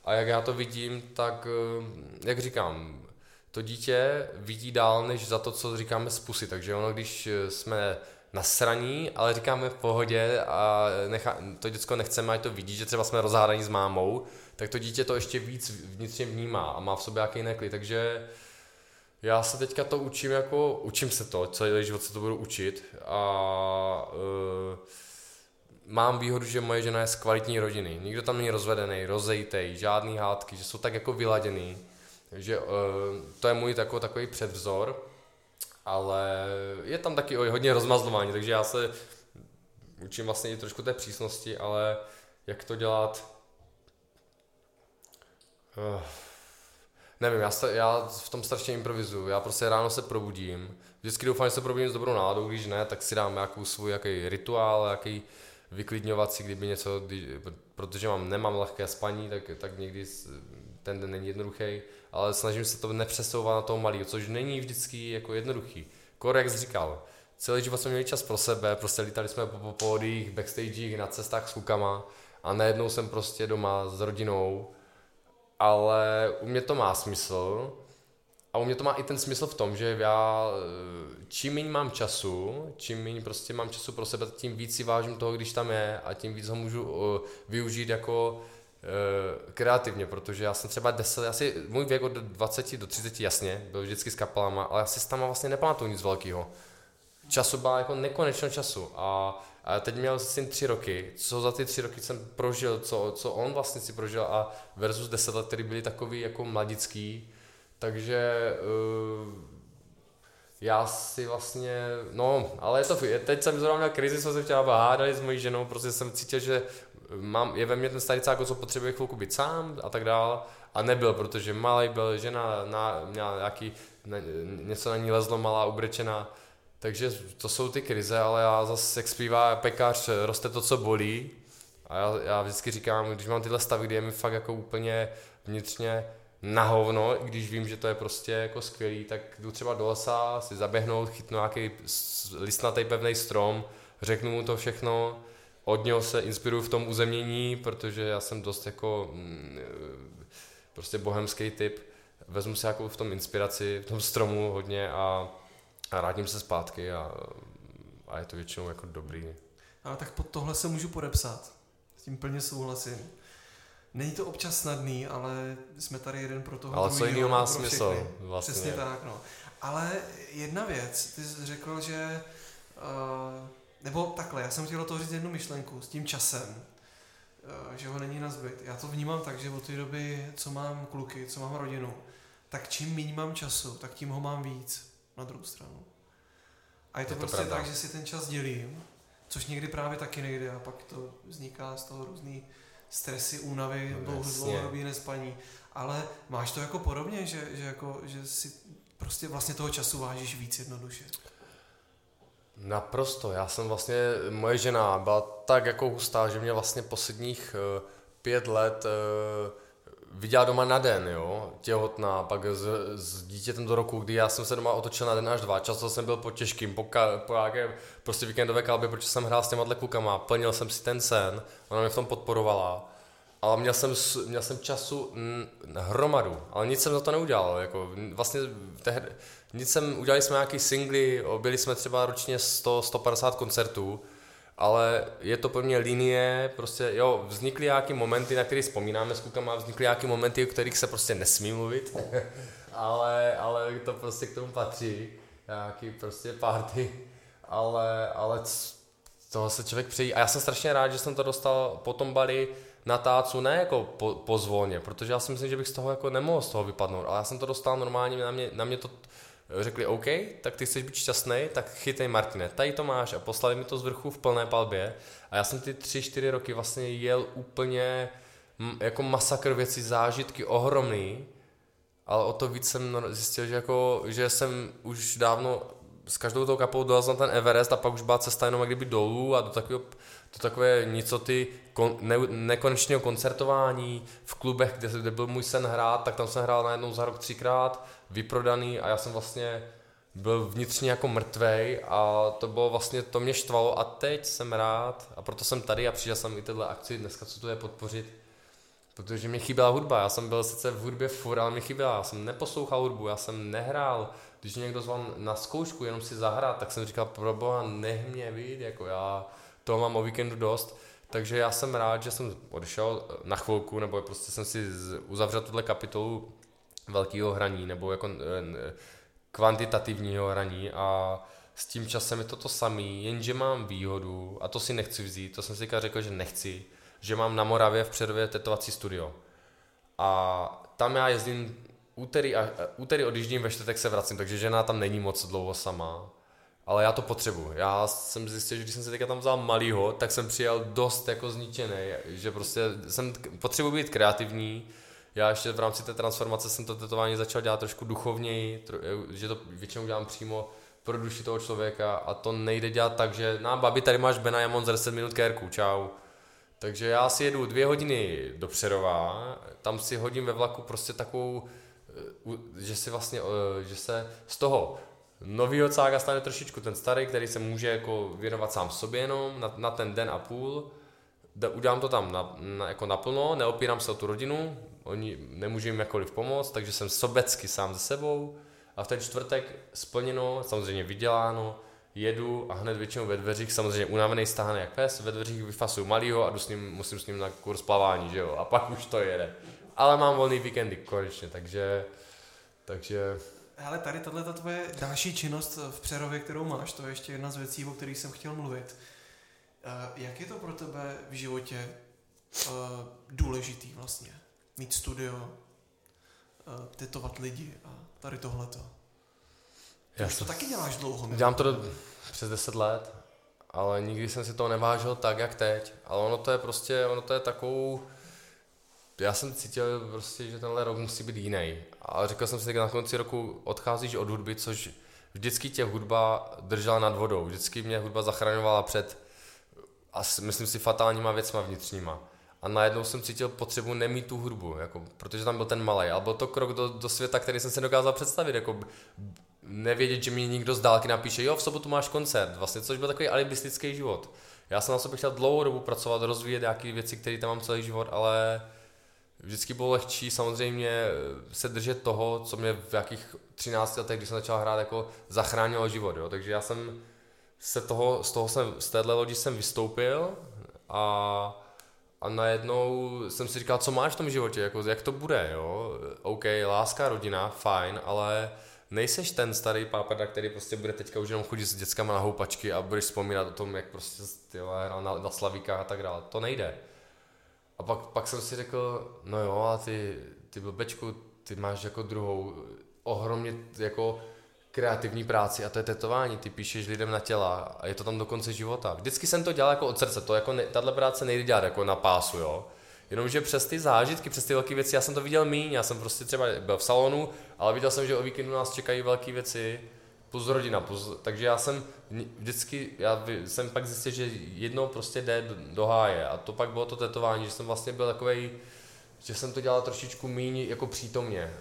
A jak já to vidím, tak, eh, jak říkám, to dítě vidí dál, než za to, co říkáme z pusy. Takže ono, když eh, jsme na sraní, ale říkáme v pohodě a nechá, to děcko nechceme, ať to vidí, že třeba jsme rozhádaní s mámou, tak to dítě to ještě víc vnitřně vnímá a má v sobě nějaký neklid. Takže já se teďka to učím jako, učím se to, celý život se to budu učit a uh, mám výhodu, že moje žena je z kvalitní rodiny. Nikdo tam není rozvedený, rozejtej, žádný hádky, že jsou tak jako vyladěný. že uh, to je můj takový, takový předvzor, ale je tam taky hodně rozmazlování, takže já se učím vlastně i trošku té přísnosti, ale jak to dělat... Uh, Nevím, já, sta, já v tom strašně improvizuju. Já prostě ráno se probudím. Vždycky doufám, že se probudím s dobrou náladou, když ne, tak si dám nějakou svůj jaký rituál, jaký vyklidňovací, kdyby něco, kdy, protože mám, nemám lehké spaní, tak, tak někdy ten den není jednoduchý, ale snažím se to nepřesouvat na toho malého, což není vždycky jako jednoduchý. Korek říkal, celý život jsme měli čas pro sebe, prostě lítali jsme po, po pódiích, backstagech, na cestách s klukama a najednou jsem prostě doma s rodinou ale u mě to má smysl a u mě to má i ten smysl v tom, že já čím méně mám času, čím méně prostě mám času pro sebe, tím víc si vážím toho, když tam je a tím víc ho můžu uh, využít jako kreativně, protože já jsem třeba 10, asi můj věk od 20 do 30 jasně, byl vždycky s kapelama, ale já si tam vlastně nepamatuju nic velkého. Času byla jako nekonečno času a, a teď měl syn tři roky, co za ty tři roky jsem prožil, co, co on vlastně si prožil? A versus 10 let, který byli takový jako mladický, takže uh, já si vlastně, no, ale je to, teď jsem zrovna měl krizi, jsme se včera hádali s mojí ženou, prostě jsem cítil, že mám, je ve mně ten starý cáko, co potřebuje chvilku být sám a tak dál. A nebyl, protože malý byl, žena na, měla nějaký, ne, něco na ní lezlo, malá, ubrečená. Takže to jsou ty krize, ale já zase, jak zpívá pekař, roste to, co bolí. A já, já vždycky říkám, když mám tyhle stavy, kdy je mi fakt jako úplně vnitřně na hovno, i když vím, že to je prostě jako skvělý, tak jdu třeba do lesa, si zaběhnout, chytnu nějaký listnatý pevný strom, řeknu mu to všechno, od něho se inspiruju v tom uzemnění, protože já jsem dost jako mm, prostě bohemský typ. Vezmu se jako v tom inspiraci, v tom stromu hodně a, a rádím se zpátky a, a je to většinou jako dobrý. Ale tak pod tohle se můžu podepsat. S tím plně souhlasím. Není to občas snadný, ale jsme tady jeden pro toho Ale co jiného má smysl vlastně. Přesně tak, no. Ale jedna věc, ty jsi řekl, že uh, nebo takhle, já jsem chtěl to říct jednu myšlenku s tím časem, eh, že ho není na zbyt. Já to vnímám tak, že od té doby, co mám kluky, co mám rodinu, tak čím méně mám času, tak tím ho mám víc na druhou stranu. A je to, je to prostě pravda. tak, že si ten čas dělím, což někdy právě taky nejde a pak to vzniká z toho různý stresy, únavy, no, dlouhodobý nespaní. Ale máš to jako podobně, že, že, jako, že si prostě vlastně toho času vážíš víc jednoduše. Naprosto. Já jsem vlastně, moje žena byla tak jako hustá, že mě vlastně posledních uh, pět let uh, viděla doma na den, jo, těhotná, pak s, s dítětem do roku, kdy já jsem se doma otočil na den až dva, často jsem byl po těžkým, po, ka, po nějaké prostě víkendové kalbě, protože jsem hrál s těma klukama, plnil jsem si ten sen, ona mě v tom podporovala, ale měl jsem, měl jsem času hromadu, ale nic jsem za to neudělal, jako vlastně tehdy, nic jsem, udělali jsme nějaký singly, byli jsme třeba ročně 100, 150 koncertů, ale je to pro mě linie, prostě jo, vznikly nějaké momenty, na které vzpomínáme s klukama, vznikly nějaké momenty, o kterých se prostě nesmí mluvit, (laughs) ale, ale to prostě k tomu patří, nějaký prostě party, ale, ale toho se člověk přejí. A já jsem strašně rád, že jsem to dostal po tom bali na tácu, ne jako po, pozvolně, protože já si myslím, že bych z toho jako nemohl z toho vypadnout, ale já jsem to dostal normálně, na mě, na mě to řekli OK, tak ty chceš být šťastný, tak chytej Martine, tady to máš a poslali mi to z vrchu v plné palbě. A já jsem ty tři, čtyři roky vlastně jel úplně jako masakr věcí, zážitky ohromný, ale o to víc jsem zjistil, že, jako, že jsem už dávno s každou tou kapou dolezl na ten Everest a pak už byla cesta jenom kdyby dolů a do takového to takové nicoty kon, ne, nekonečného koncertování v klubech, kde, kde byl můj sen hrát, tak tam jsem hrál najednou za rok třikrát, vyprodaný a já jsem vlastně byl vnitřně jako mrtvej a to bylo vlastně, to mě štvalo a teď jsem rád a proto jsem tady a přišel jsem i téhle akci dneska, co tu je podpořit, protože mě chyběla hudba, já jsem byl sice v hudbě furt, ale mě chyběla, já jsem neposlouchal hudbu, já jsem nehrál, když někdo zval na zkoušku jenom si zahrát, tak jsem říkal, pro boha, nech mě vidět, jako já toho mám o víkendu dost, takže já jsem rád, že jsem odešel na chvilku, nebo prostě jsem si uzavřel tuhle kapitolu velkého hraní, nebo jako eh, kvantitativního hraní a s tím časem je to to samý, jenže mám výhodu, a to si nechci vzít, to jsem si řekl, že nechci, že mám na Moravě v Přerově tetovací studio. A tam já jezdím úterý, a, úterý odjíždím, ve čtvrtek se vracím, takže žena tam není moc dlouho sama ale já to potřebuji. Já jsem zjistil, že když jsem se teďka tam vzal malýho, tak jsem přijel dost jako zničený, že prostě jsem potřebuji být kreativní. Já ještě v rámci té transformace jsem to tetování začal dělat trošku duchovněji, že to většinou dělám přímo pro duši toho člověka a to nejde dělat tak, že na babi, tady máš Bena Jamon za 10 minut kérku, čau. Takže já si jedu dvě hodiny do Přerova, tam si hodím ve vlaku prostě takovou, eh, že si vlastně, eh, že se z toho novýho cága stane trošičku ten starý, který se může jako věnovat sám sobě jenom na, na ten den a půl. Udělám to tam na, na, jako naplno, neopírám se o tu rodinu, oni nemůžu jim jakkoliv pomoct, takže jsem sobecky sám ze sebou a v ten čtvrtek splněno, samozřejmě vyděláno, jedu a hned většinou ve dveřích, samozřejmě unavený stáhne jak pes, ve dveřích vyfasuju malýho a jdu s ním, musím s ním na kurz plavání, že jo, a pak už to jede. Ale mám volný víkendy konečně, takže, takže ale tady tahle ta tvoje další činnost v Přerově, kterou máš, to je ještě jedna z věcí, o kterých jsem chtěl mluvit. Eh, jak je to pro tebe v životě eh, důležitý vlastně? Mít studio, eh, tetovat lidi a tady tohleto. Já to taky děláš dlouho. Dělám to do, přes 10 let, ale nikdy jsem si to nevážil tak, jak teď. Ale ono to je prostě, ono to je takovou, já jsem cítil prostě, že tenhle rok musí být jiný. A říkal jsem si, že na konci roku odcházíš od hudby, což vždycky tě hudba držela nad vodou. Vždycky mě hudba zachraňovala před, a myslím si, fatálníma věcma vnitřníma. A najednou jsem cítil potřebu nemít tu hudbu, jako, protože tam byl ten malý. Ale byl to krok do, do světa, který jsem si dokázal představit. Jako, nevědět, že mi někdo z dálky napíše, jo, v sobotu máš koncert, vlastně, což byl takový alibistický život. Já jsem na sobě chtěl dlouhou dobu pracovat, rozvíjet nějaké věci, které tam mám celý život, ale vždycky bylo lehčí samozřejmě se držet toho, co mě v jakých 13 letech, když jsem začal hrát, jako zachránilo život, jo. Takže já jsem se toho, z toho jsem, z téhle lodi jsem vystoupil a a najednou jsem si říkal, co máš v tom životě, jako, jak to bude, jo. OK, láska, rodina, fajn, ale nejseš ten starý pápada, který prostě bude teďka už jenom chodit s dětskama na houpačky a budeš vzpomínat o tom, jak prostě tyhle, na, na slavíkách a tak dále. To nejde. A pak, pak jsem si řekl, no jo, ale ty, ty blbečku, ty máš jako druhou ohromně jako kreativní práci a to je tetování, ty píšeš lidem na těla a je to tam do konce života. Vždycky jsem to dělal jako od srdce, to jako ne, tahle práce nejde dělat jako na pásu, jo. Jenomže přes ty zážitky, přes ty velké věci, já jsem to viděl míň, já jsem prostě třeba byl v salonu, ale viděl jsem, že o víkendu nás čekají velké věci, plus rodina, plus, takže já jsem vždycky, já jsem pak zjistil, že jednou prostě jde do, háje a to pak bylo to tetování, že jsem vlastně byl takový, že jsem to dělal trošičku míň jako přítomně.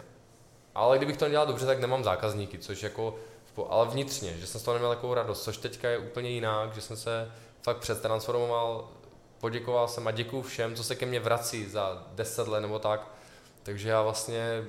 Ale kdybych to nedělal dobře, tak nemám zákazníky, což jako, ale vnitřně, že jsem z toho neměl takovou radost, což teďka je úplně jinak, že jsem se fakt přetransformoval, poděkoval jsem a děkuju všem, co se ke mně vrací za 10 let nebo tak. Takže já vlastně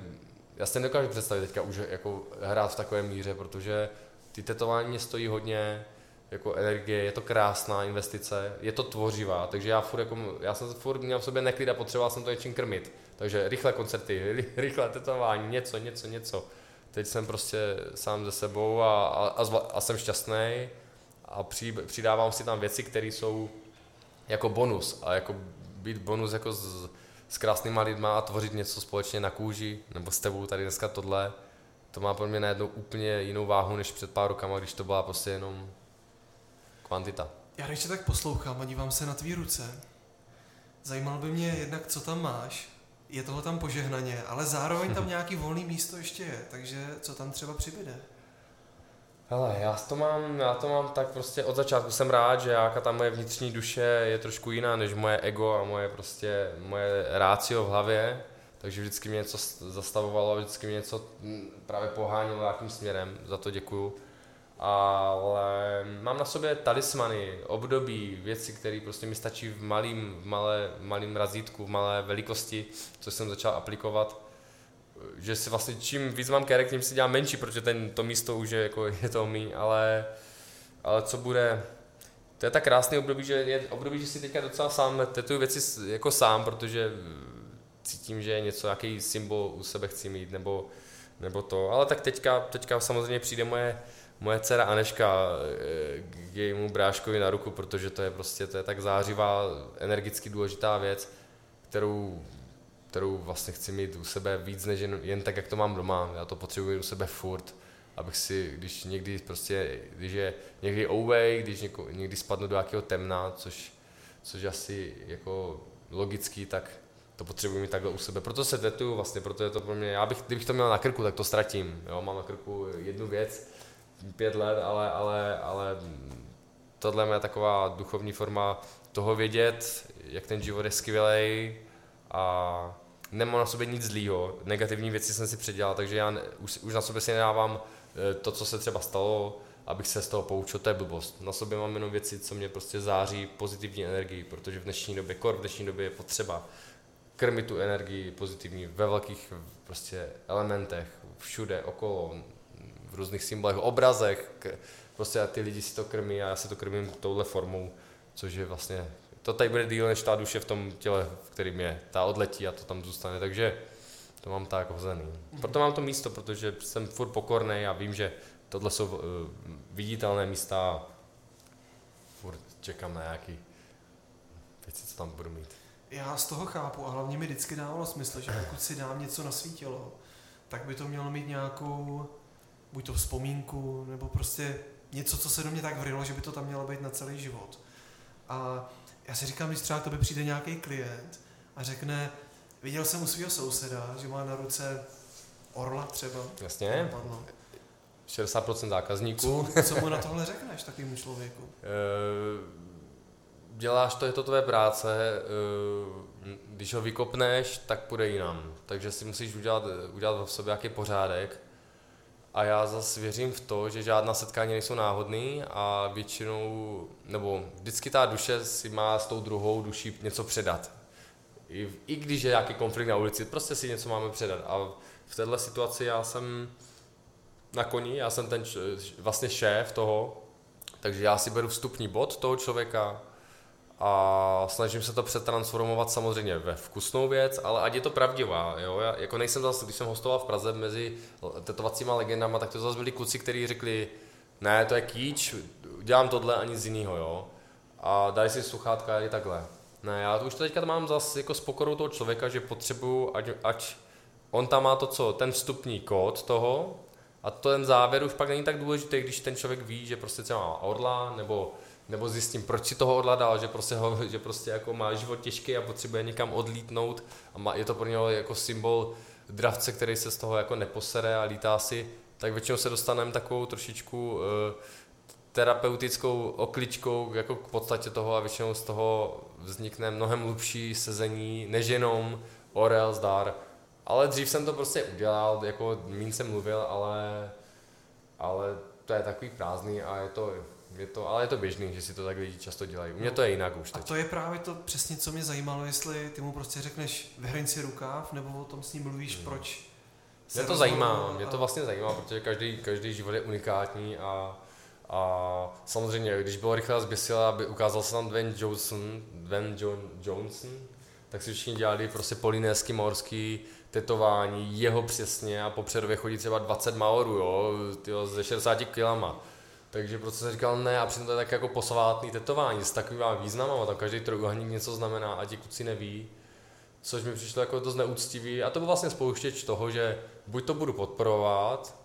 já si nedokážu představit teďka už jako hrát v takové míře, protože ty tetování mě stojí hodně jako energie, je to krásná investice, je to tvořivá, takže já furt jako, já jsem furt měl v sobě neklid a potřeboval jsem to něčím krmit. Takže rychle koncerty, rychle tetování, něco, něco, něco. Teď jsem prostě sám ze sebou a, a, a, a jsem šťastný a při, přidávám si tam věci, které jsou jako bonus a jako být bonus jako z, s krásnýma lidma a tvořit něco společně na kůži, nebo s tebou tady dneska tohle, to má pro mě najednou úplně jinou váhu než před pár rokama, když to byla prostě jenom kvantita. Já když tak poslouchám a dívám se na tvý ruce, zajímalo by mě jednak, co tam máš, je toho tam požehnaně, ale zároveň tam (laughs) nějaký volný místo ještě je, takže co tam třeba přibyde? Hele, já to mám, já to mám tak prostě od začátku jsem rád, že jaká ta moje vnitřní duše je trošku jiná než moje ego a moje prostě, moje rácio v hlavě, takže vždycky mě něco zastavovalo, vždycky mě něco hm, právě pohánilo nějakým směrem, za to děkuju. Ale mám na sobě talismany, období, věci, které prostě mi stačí v malým, v malé, malým razítku, v malé velikosti, co jsem začal aplikovat že si vlastně čím víc mám kerek, tím si dělám menší, protože ten, to místo už je, jako, je to mý, ale, ale co bude, to je tak krásný období, že je období, že si teďka docela sám tetuju věci jako sám, protože cítím, že je něco, nějaký symbol u sebe chci mít, nebo, nebo to, ale tak teďka, teďka samozřejmě přijde moje, moje dcera Aneška eh, k jejímu bráškovi na ruku, protože to je prostě, to je tak zářivá, energicky důležitá věc, kterou kterou vlastně chci mít u sebe víc než jen, jen tak, jak to mám doma. Já to potřebuji u sebe furt, abych si, když někdy prostě, když je někdy away, když něko, někdy spadnu do nějakého temna, což, což asi jako logický, tak to potřebuji mít takhle u sebe. Proto se tetuju vlastně, proto je to pro mě, já bych, kdybych to měl na krku, tak to ztratím. Jo? Mám na krku jednu věc, pět let, ale, ale, ale tohle je taková duchovní forma toho vědět, jak ten život je skvělý a nemám na sobě nic zlýho, negativní věci jsem si předělal, takže já už, už na sobě si nedávám eh, to, co se třeba stalo, abych se z toho poučil, to je blbost. Na sobě mám jenom věci, co mě prostě září pozitivní energii, protože v dnešní době, kor v dnešní době je potřeba krmit tu energii pozitivní ve velkých prostě elementech, všude, okolo, v různých symbolech, obrazech, prostě a ty lidi si to krmí a já si to krmím touhle formou, což je vlastně, to tady bude díl než ta duše v tom těle, v kterým je, ta odletí a to tam zůstane, takže to mám tak hozený. Proto mám to místo, protože jsem furt pokorný a vím, že tohle jsou uh, viditelné místa a furt čekám na nějaký věci, co tam budu mít. Já z toho chápu a hlavně mi vždycky dávalo smysl, že pokud si dám něco na svítilo, tak by to mělo mít nějakou, buď to vzpomínku, nebo prostě něco, co se do mě tak vrilo, že by to tam mělo být na celý život. A já si říkám, když třeba k tobě přijde nějaký klient a řekne, viděl jsem u svého souseda, že má na ruce orla třeba. Jasně. Padlo. 60% zákazníků. Co, co mu na tohle řekneš takovému člověku? (laughs) Eh, děláš to, je to tvé práce, eh, když ho vykopneš, tak půjde jinam. Takže si musíš udělat, udělat v sobě nějaký pořádek. A já zase věřím v to, že žádná setkání nejsou náhodný a většinou, nebo vždycky ta duše si má s tou druhou duší něco předat. I, I když je nějaký konflikt na ulici, prostě si něco máme předat. A v této situaci já jsem na koni, já jsem ten vlastně šéf toho, takže já si beru vstupní bod toho člověka, a snažím se to přetransformovat samozřejmě ve vkusnou věc, ale ať je to pravdivá, jo, já jako nejsem zase, když jsem hostoval v Praze mezi tetovacíma legendama, tak to zase byli kluci, kteří řekli, ne, to je kýč, dělám tohle a nic jiného, jo, a daj si sluchátka i takhle. Ne, já to už teďka mám zase jako s pokorou toho člověka, že potřebuju, ať, ať on tam má to co, ten vstupní kód toho, a to ten závěr už pak není tak důležitý, když ten člověk ví, že prostě třeba má orla, nebo nebo zjistím, proč si toho odladal, že prostě, ho, že prostě jako má život těžký a potřebuje někam odlítnout a má, je to pro něho jako symbol dravce, který se z toho jako neposere a lítá si, tak většinou se dostaneme takovou trošičku uh, terapeutickou okličkou jako k podstatě toho a většinou z toho vznikne mnohem hlubší sezení, než jenom orel zdar. Ale dřív jsem to prostě udělal, jako mín jsem mluvil, ale, ale to je takový prázdný a je to je to, ale je to běžný, že si to tak lidi často dělají. U mě no. to je jinak už teď. A to je právě to přesně, co mě zajímalo, jestli ty mu prostě řekneš vyhraň si rukáv, nebo o tom s ním mluvíš, hmm. proč mě to zajímá, a... mě to vlastně zajímá, protože každý, každý život je unikátní a, a samozřejmě, když bylo rychle zběsila, aby ukázal se tam Dwayne Johnson, Dwayne John, Johnson, tak si všichni dělali prostě polinésky, morský tetování, jeho přesně a po předově chodí třeba 20 maorů, jo, tyjo, ze 60 kilama takže prostě jsem říkal ne a přitom to je tak jako posvátný tetování s takovým významem a tam každý trojuhelník něco znamená a ti kluci neví. Což mi přišlo jako dost neúctivý a to byl vlastně spouštěč toho, že buď to budu podporovat,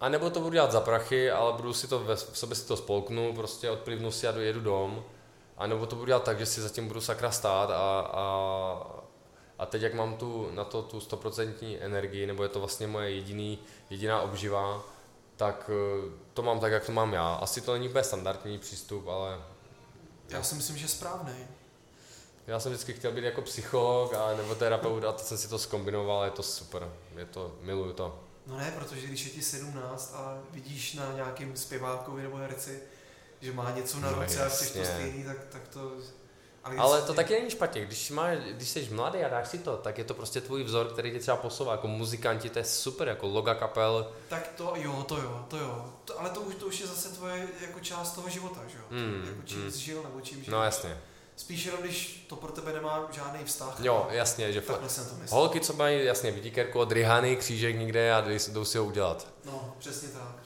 a nebo to budu dělat za prachy, ale budu si to ve, v sobě si to spolknu, prostě odplivnu si a dojedu dom. A nebo to budu dělat tak, že si zatím budu sakra stát a, a, a teď jak mám tu, na to tu stoprocentní energii, nebo je to vlastně moje jediný, jediná obživa, tak eh, to mám tak, jak to mám já. Asi to není úplně standardní přístup, ale... Já si myslím, že správný. Já jsem vždycky chtěl být jako psycholog a nebo terapeut a teď jsem si to zkombinoval, je to super, je to, miluju to. No ne, protože když je ti 17 a vidíš na nějakým zpěvákovi nebo herci, že má něco na no, ruce a chceš to stejný, tak, tak to ale, ale to taky není špatně, když, má, když jsi mladý a dáš si to, tak je to prostě tvůj vzor, který tě třeba posouvá, jako muzikanti, to je super, jako loga kapel. Tak to jo, to jo, to jo, to, ale to už, to už je zase tvoje jako část toho života, že jo, mm, jako čím mm. jsi žil nebo čím žil. No jasně. Spíš jenom, když to pro tebe nemá žádný vztah. Jo, jasně, že fakt. Holky, co mají, jasně, vidíkerku od Rihany, křížek někde a jdou si ho udělat. No, přesně tak.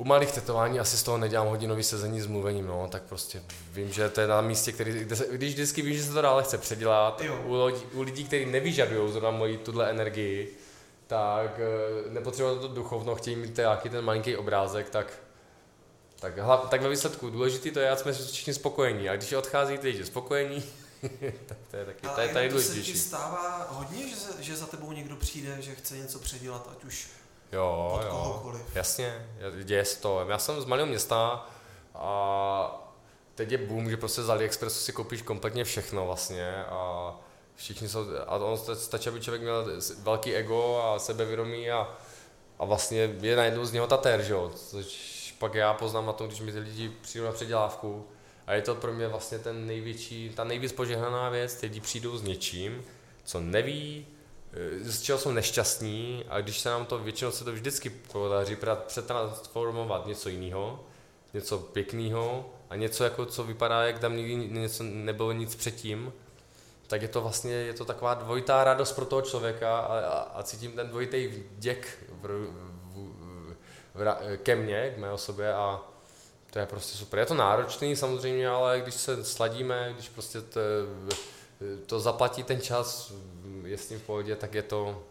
U malých tetování asi z toho nedělám hodinový sezení s mluvením, no, tak prostě vím, že to je na místě, který, kde se, když vždycky vím, že se to dále chce předělat, u, lidi, u lidí, kteří nevyžadují zrovna moji tuhle energii, tak eh, nepotřebují to duchovno, chtějí mít nějaký ten malinký obrázek, tak tak, hlav, tak ve výsledku důležitý to je, jsme všichni spokojení. A když odchází ty lidi spokojení, (laughs) tak to je taky, to je tady to se ti stává hodně, že, že za tebou někdo přijde, že chce něco předělat, ať už Jo, jo, jasně, děje se to. Já jsem z malého města a teď je boom, že prostě z AliExpressu si koupíš kompletně všechno vlastně a všichni jsou, a on stačí, aby člověk měl velký ego a sebevědomí a, a vlastně je najednou z něho ta ter, že jo, což pak já poznám na tom, když mi ty lidi přijdou na předělávku a je to pro mě vlastně ten největší, ta nejvíc požehnaná věc, ty lidi přijdou s něčím, co neví, z čeho jsou nešťastní a když se nám to, většinou se to vždycky podaří přetransformovat něco jiného, něco pěkného a něco, jako, co vypadá, jak tam nikdy něco nebylo nic předtím, tak je to vlastně je to taková dvojitá radost pro toho člověka a, a, a cítím ten dvojitý děk v, v, v, v, ke mně, k mé osobě a to je prostě super. Je to náročný samozřejmě, ale když se sladíme, když prostě to, to zaplatí ten čas, je s tím v pohodě, tak je to,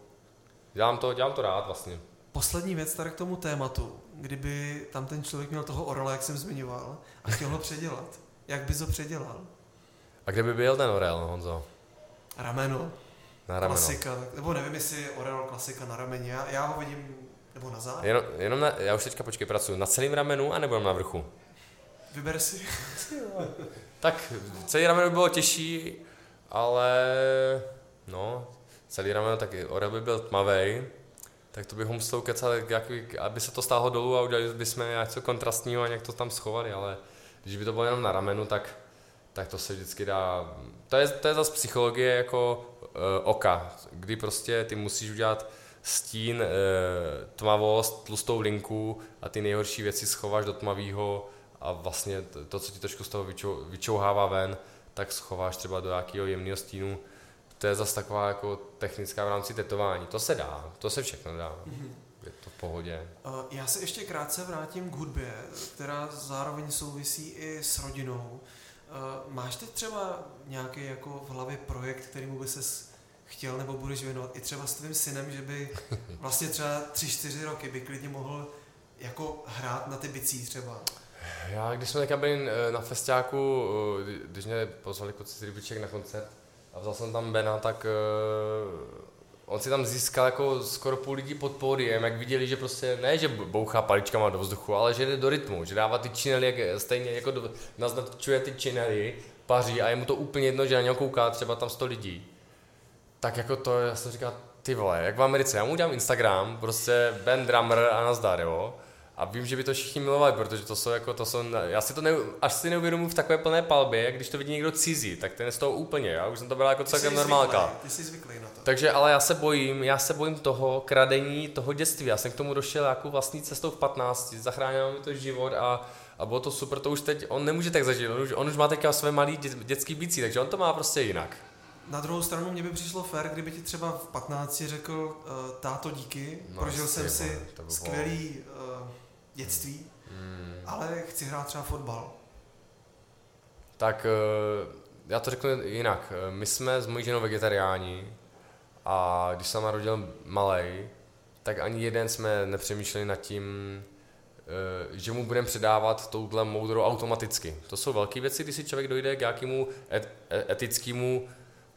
dělám to, dělám to rád vlastně. Poslední věc tady k tomu tématu, kdyby tam ten člověk měl toho orela, jak jsem zmiňoval, a chtěl ho předělat, jak bys ho předělal? A kde by byl ten orel, Honzo? Rameno. Na rameno. Klasika, nebo nevím, jestli je orel klasika na rameni, já, já ho vidím, nebo na zád. Jenom, jenom na, já už teďka počkej, pracuji na celém ramenu, anebo na vrchu? Vyber si. tak celý rameno by bylo těžší, ale no, celý rameno, tak orel by byl tmavý, tak to bychom museli kecat, jak, aby se to stáhlo dolů a udělali bychom něco kontrastního a nějak to tam schovali, ale když by to bylo jenom na ramenu, tak, tak to se vždycky dá, to je, to je zase psychologie jako uh, oka, kdy prostě ty musíš udělat stín, uh, tmavost, tlustou linku a ty nejhorší věci schováš do tmavého a vlastně to, co ti trošku z toho vyčou, vyčouhává ven, tak schováš třeba do nějakého jemného stínu to je zase taková jako technická v rámci tetování. To se dá, to se všechno dá. Mm-hmm. Je to v pohodě. Já se ještě krátce vrátím k hudbě, která zároveň souvisí i s rodinou. Máš teď třeba nějaký jako v hlavě projekt, kterýmu by ses chtěl nebo budeš věnovat i třeba s tvým synem, že by (laughs) vlastně třeba tři, čtyři roky by klidně mohl jako hrát na ty bicí třeba? Já, když jsme teďka byli eh, na festiáku, eh, když mě pozvali kluci z na koncert, a vzal jsem tam Bena, tak uh, on si tam získal jako skoro půl lidí pod pódiem, jak viděli, že prostě ne, že bouchá paličkama do vzduchu, ale že jde do rytmu, že dává ty činely, jak, stejně jako do, naznačuje ty činely, paří a je mu to úplně jedno, že na něho kouká třeba tam 100 lidí. Tak jako to, já jsem říkal, ty vole, jak v Americe, já mu udělám Instagram, prostě Ben Drummer a nazdar, jo. A vím, že by to všichni milovali, protože to jsou jako, to jsou, já si to ne, až si neuvědomuji v takové plné palbě, když to vidí někdo cizí, tak ten je z toho úplně, já už jsem to byl jako celkem normálka. Ty jsi zvyklý na to. Takže, ale já se bojím, já se bojím toho kradení, toho dětství. Já jsem k tomu došel jako vlastní cestou v 15, zachránil mi to život a, a bylo to super, to už teď, on nemůže tak zažít, on už, on už má teďka své malý dě, dětský bící, takže on to má prostě jinak. Na druhou stranu mě by přišlo fér, kdyby ti třeba v 15 řekl, uh, táto díky, no, prožil jsem si skvělý uh, dětství, hmm. ale chci hrát třeba fotbal. Tak eh, já to řeknu jinak. My jsme s mojí ženou vegetariáni a když jsem narodil malý, tak ani jeden jsme nepřemýšleli nad tím, eh, že mu budeme předávat touhle moudrou automaticky. To jsou velké věci, když si člověk dojde k nějakému et, e, etickému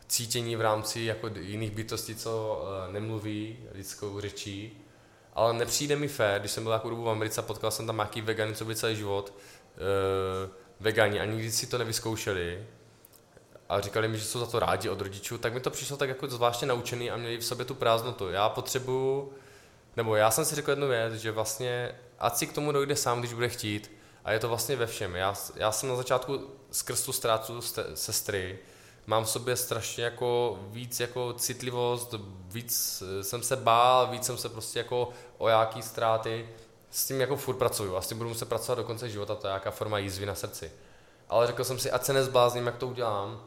cítění v rámci jako jiných bytostí, co eh, nemluví lidskou řečí ale nepřijde mi fér, když jsem byl jako dobu v Americe a potkal jsem tam nějaký vegany, co by celý život, uh, vegani a nikdy si to nevyzkoušeli a říkali mi, že jsou za to rádi od rodičů, tak mi to přišlo tak jako zvláštně naučený a měli v sobě tu prázdnotu. Já potřebuju, nebo já jsem si řekl jednu věc, že vlastně ať si k tomu dojde sám, když bude chtít a je to vlastně ve všem. Já, já jsem na začátku skrz tu ztrátu sestry, mám v sobě strašně jako víc jako citlivost, víc eh, jsem se bál, víc jsem se prostě jako o jaký ztráty, s tím jako furt pracuju a s tím budu muset pracovat do konce života, to je nějaká forma jízvy na srdci. Ale řekl jsem si, ať se nezblázním, jak to udělám.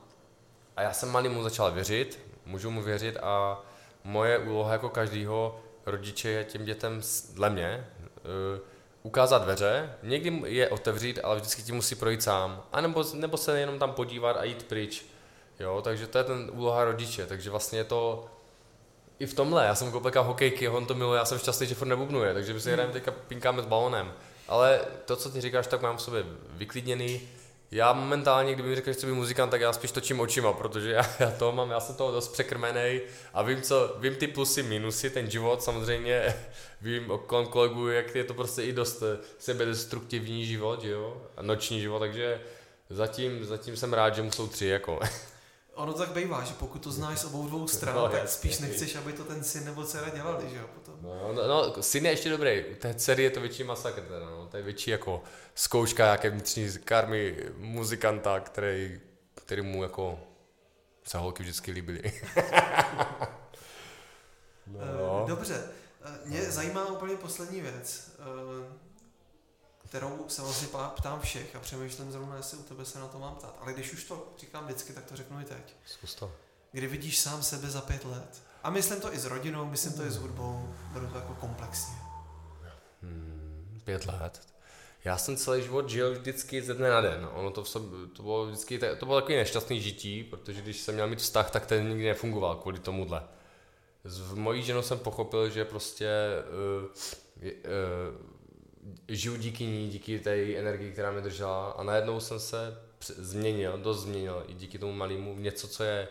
A já jsem malý mu začal věřit, můžu mu věřit a moje úloha jako každýho rodiče je těm dětem dle mě uh, ukázat dveře, někdy je otevřít, ale vždycky ti musí projít sám. A nebo, nebo se jenom tam podívat a jít pryč. Jo, takže to je ten úloha rodiče, takže vlastně je to i v tomhle, já jsem koupil hokejky, on to miluje, já jsem šťastný, že furt nebubnuje, takže my si hrajeme teďka pinkáme s balonem. Ale to, co ty říkáš, tak mám v sobě vyklidněný. Já momentálně, kdyby mi řekl, že chci být muzikant, tak já spíš točím očima, protože já, já to mám, já jsem toho dost překrmený a vím, co, vím ty plusy, minusy, ten život samozřejmě, (laughs) vím o kolegu, jak je to prostě i dost sebedestruktivní život, jo, a noční život, takže zatím, zatím jsem rád, že mu jsou tři, jako. (laughs) ono tak bývá, že pokud to znáš s obou dvou no, stran, no, tak spíš jasný. nechceš, aby to ten syn nebo dcera dělali, že jo, potom. No, no, no, syn je ještě dobrý, u té dcery je to větší masakr teda, no, to je větší jako zkouška nějaké vnitřní karmy muzikanta, který, který mu jako se holky vždycky líbily. (laughs) no. Eh, dobře, eh, mě no. zajímá úplně poslední věc. Eh, kterou se vlastně ptám všech a přemýšlím zrovna, jestli u tebe se na to mám ptát. Ale když už to říkám vždycky, tak to řeknu i teď. Zkus to. Kdy vidíš sám sebe za pět let? A myslím to i s rodinou, myslím to i s hudbou, beru to jako komplexně. Hmm, pět let. Já jsem celý život žil vždycky ze dne na den. Ono to, v sobě, to bylo vždycky, to bylo takový nešťastný žití, protože když jsem měl mít vztah, tak ten nikdy nefungoval kvůli tomuhle. S mojí ženou jsem pochopil, že prostě uh, uh, žiju díky ní, díky té energii, která mě držela a najednou jsem se změnil, dost změnil i díky tomu malému něco, co je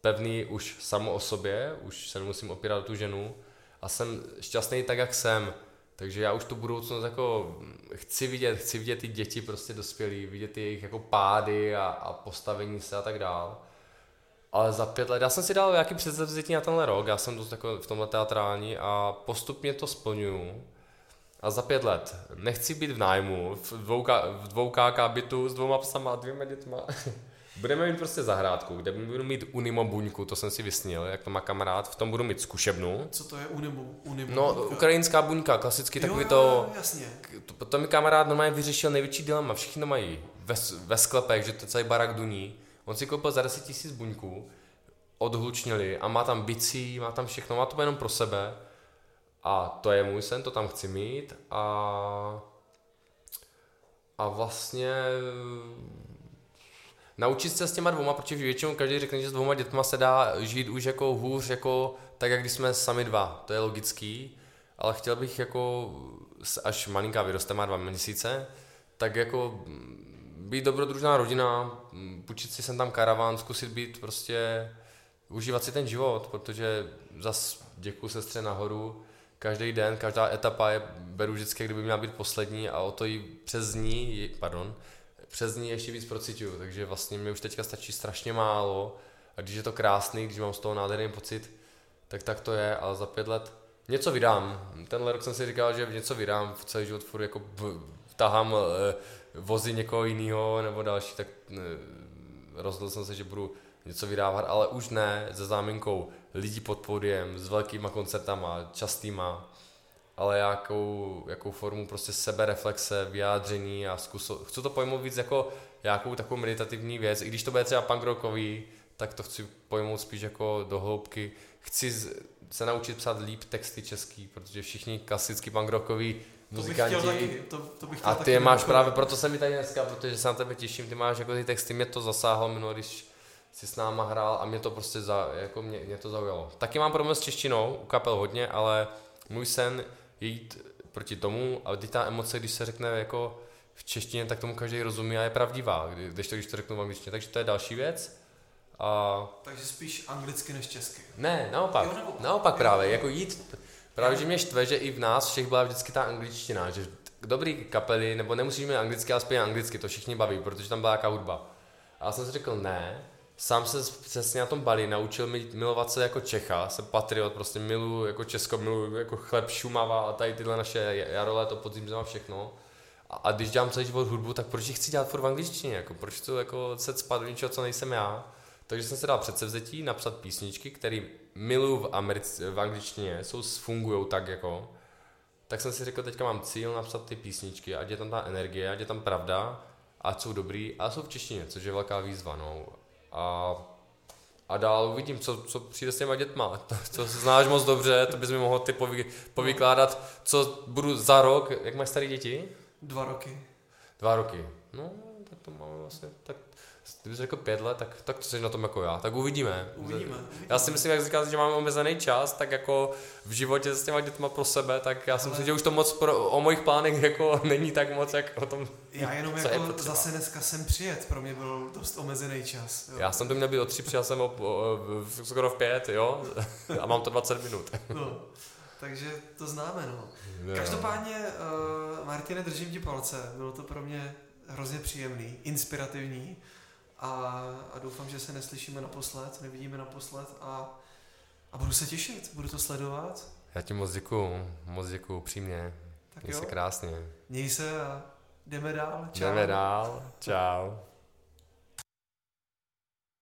pevný už samo o sobě, už se nemusím opírat o tu ženu a jsem šťastný tak, jak jsem. Takže já už tu budoucnost jako chci vidět, chci vidět ty děti prostě dospělí, vidět jejich jako pády a, a postavení se a tak dál. Ale za pět let, já jsem si dal nějaký předsevzetí na tenhle rok, já jsem dost jako v tomhle teatrální a postupně to splňuju. A za pět let nechci být v nájmu, v dvou, v dvou KK bytu s dvouma psama a dvěma dětma. (laughs) Budeme mít prostě zahrádku, kde budu mít Unimo buňku, to jsem si vysnil, jak to má kamarád, v tom budu mít zkušebnu. Co to je Unimo? Unimo no, buňka? ukrajinská buňka, klasicky jo, takový to... jasně. To, to mi kamarád normálně vyřešil největší dilema, všichni to mají ve, ve sklepech, že to celý barak duní. On si koupil za 10 tisíc buňku, odhlučnili a má tam bicí, má tam všechno, má to jenom pro sebe a to je můj sen, to tam chci mít. A, a vlastně naučit se s těma dvoma, protože většinou každý řekne, že s dvoma dětma se dá žít už jako hůř, jako tak, jak když jsme sami dva, to je logický, ale chtěl bych jako, až malinká vyroste, má dva měsíce, tak jako být dobrodružná rodina, půjčit si sem tam karaván, zkusit být prostě, užívat si ten život, protože zas děkuji sestře nahoru, každý den, každá etapa je, beru vždycky, kdyby měla být poslední a o to i přes ní, pardon, přes ní ještě víc procituju, takže vlastně mi už teďka stačí strašně málo a když je to krásný, když mám z toho nádherný pocit, tak tak to je, ale za pět let něco vydám. Tenhle rok jsem si říkal, že něco vydám, v celý život furt jako vtahám eh, vozy někoho jiného nebo další, tak eh, rozhodl jsem se, že budu něco vydávat, ale už ne se záminkou lidí pod podiem, s velkýma koncertama, častýma, ale jakou, jakou formu prostě sebereflexe, vyjádření a zkusil, chci to pojmout víc jako nějakou takovou meditativní věc, i když to bude třeba punk rockový, tak to chci pojmout spíš jako do hloubky. Chci se naučit psát líp texty český, protože všichni klasicky punk rockoví muzikanti. To bych chtěl taky, to, to bych chtěl a ty je máš právě, proto jsem mi tady dneska, protože se na tebe těším, ty máš jako ty texty, mě to zasáhlo minulý, když si s náma hrál a mě to prostě za, jako mě, mě to zaujalo. Taky mám problém s češtinou, u kapel hodně, ale můj sen je jít proti tomu a ty ta emoce, když se řekne jako v češtině, tak tomu každý rozumí a je pravdivá, když to, když to řeknu v angličtině. Takže to je další věc. A... Takže spíš anglicky než česky. Ne, naopak. Jo, nebo... Naopak právě, jako jít, právě, že mě štve, že i v nás všech byla vždycky ta angličtina, že dobrý kapely, nebo nemusíš mít anglicky, ale spíš anglicky, to všichni baví, protože tam byla jaká hudba. A já jsem si řekl, ne, sám se přesně na tom Bali naučil milovat se jako Čecha, jsem patriot, prostě miluji jako Česko, miluji jako chleb Šumava a tady tyhle naše jarole, to podzim zima všechno. A, a, když dělám celý život hudbu, tak proč ji chci dělat furt v angličtině, jako proč to jako se spat do něčeho, co nejsem já. Takže jsem se dal předsevzetí napsat písničky, které miluji v, Americ- v angličtině, jsou, fungují tak jako. Tak jsem si řekl, teďka mám cíl napsat ty písničky, ať je tam ta energie, ať je tam pravda, ať jsou dobrý a jsou v češtině, což je velká výzva. No. A, a dál uvidím, co, co přijde s těma dětma. To, to znáš moc dobře, to bys mi mohl ty povy, povykládat, co budu za rok, jak máš starý děti? Dva roky. Dva roky. No, tak to máme vlastně, tak Kdybych řekl pět let, tak, tak to jsi na tom jako já. Tak uvidíme. Uvidíme. Já si myslím, jak říkáš, že máme omezený čas, tak jako v životě s těma dětma pro sebe, tak já si myslím, že už to moc pro, o mojich plánech jako (laughs) není tak moc, jak o tom, Já jenom jako zase dneska jsem přijet, pro mě byl dost omezený čas. Jo. Já jsem to měl být o tři, přijel jsem o, o, o, skoro v pět, jo, (laughs) a mám to 20 minut. No, takže to známe, no. Každopádně, uh, Martine, držím ti palce, bylo to pro mě hrozně příjemný, inspirativní a, a doufám, že se neslyšíme naposled, nevidíme naposled a, a budu se těšit, budu to sledovat. Já ti moc děkuju, moc děkuju, přímě. Tak Měj jo. se krásně. Měj se a jdeme dál. Čau. Jdeme dál, čau.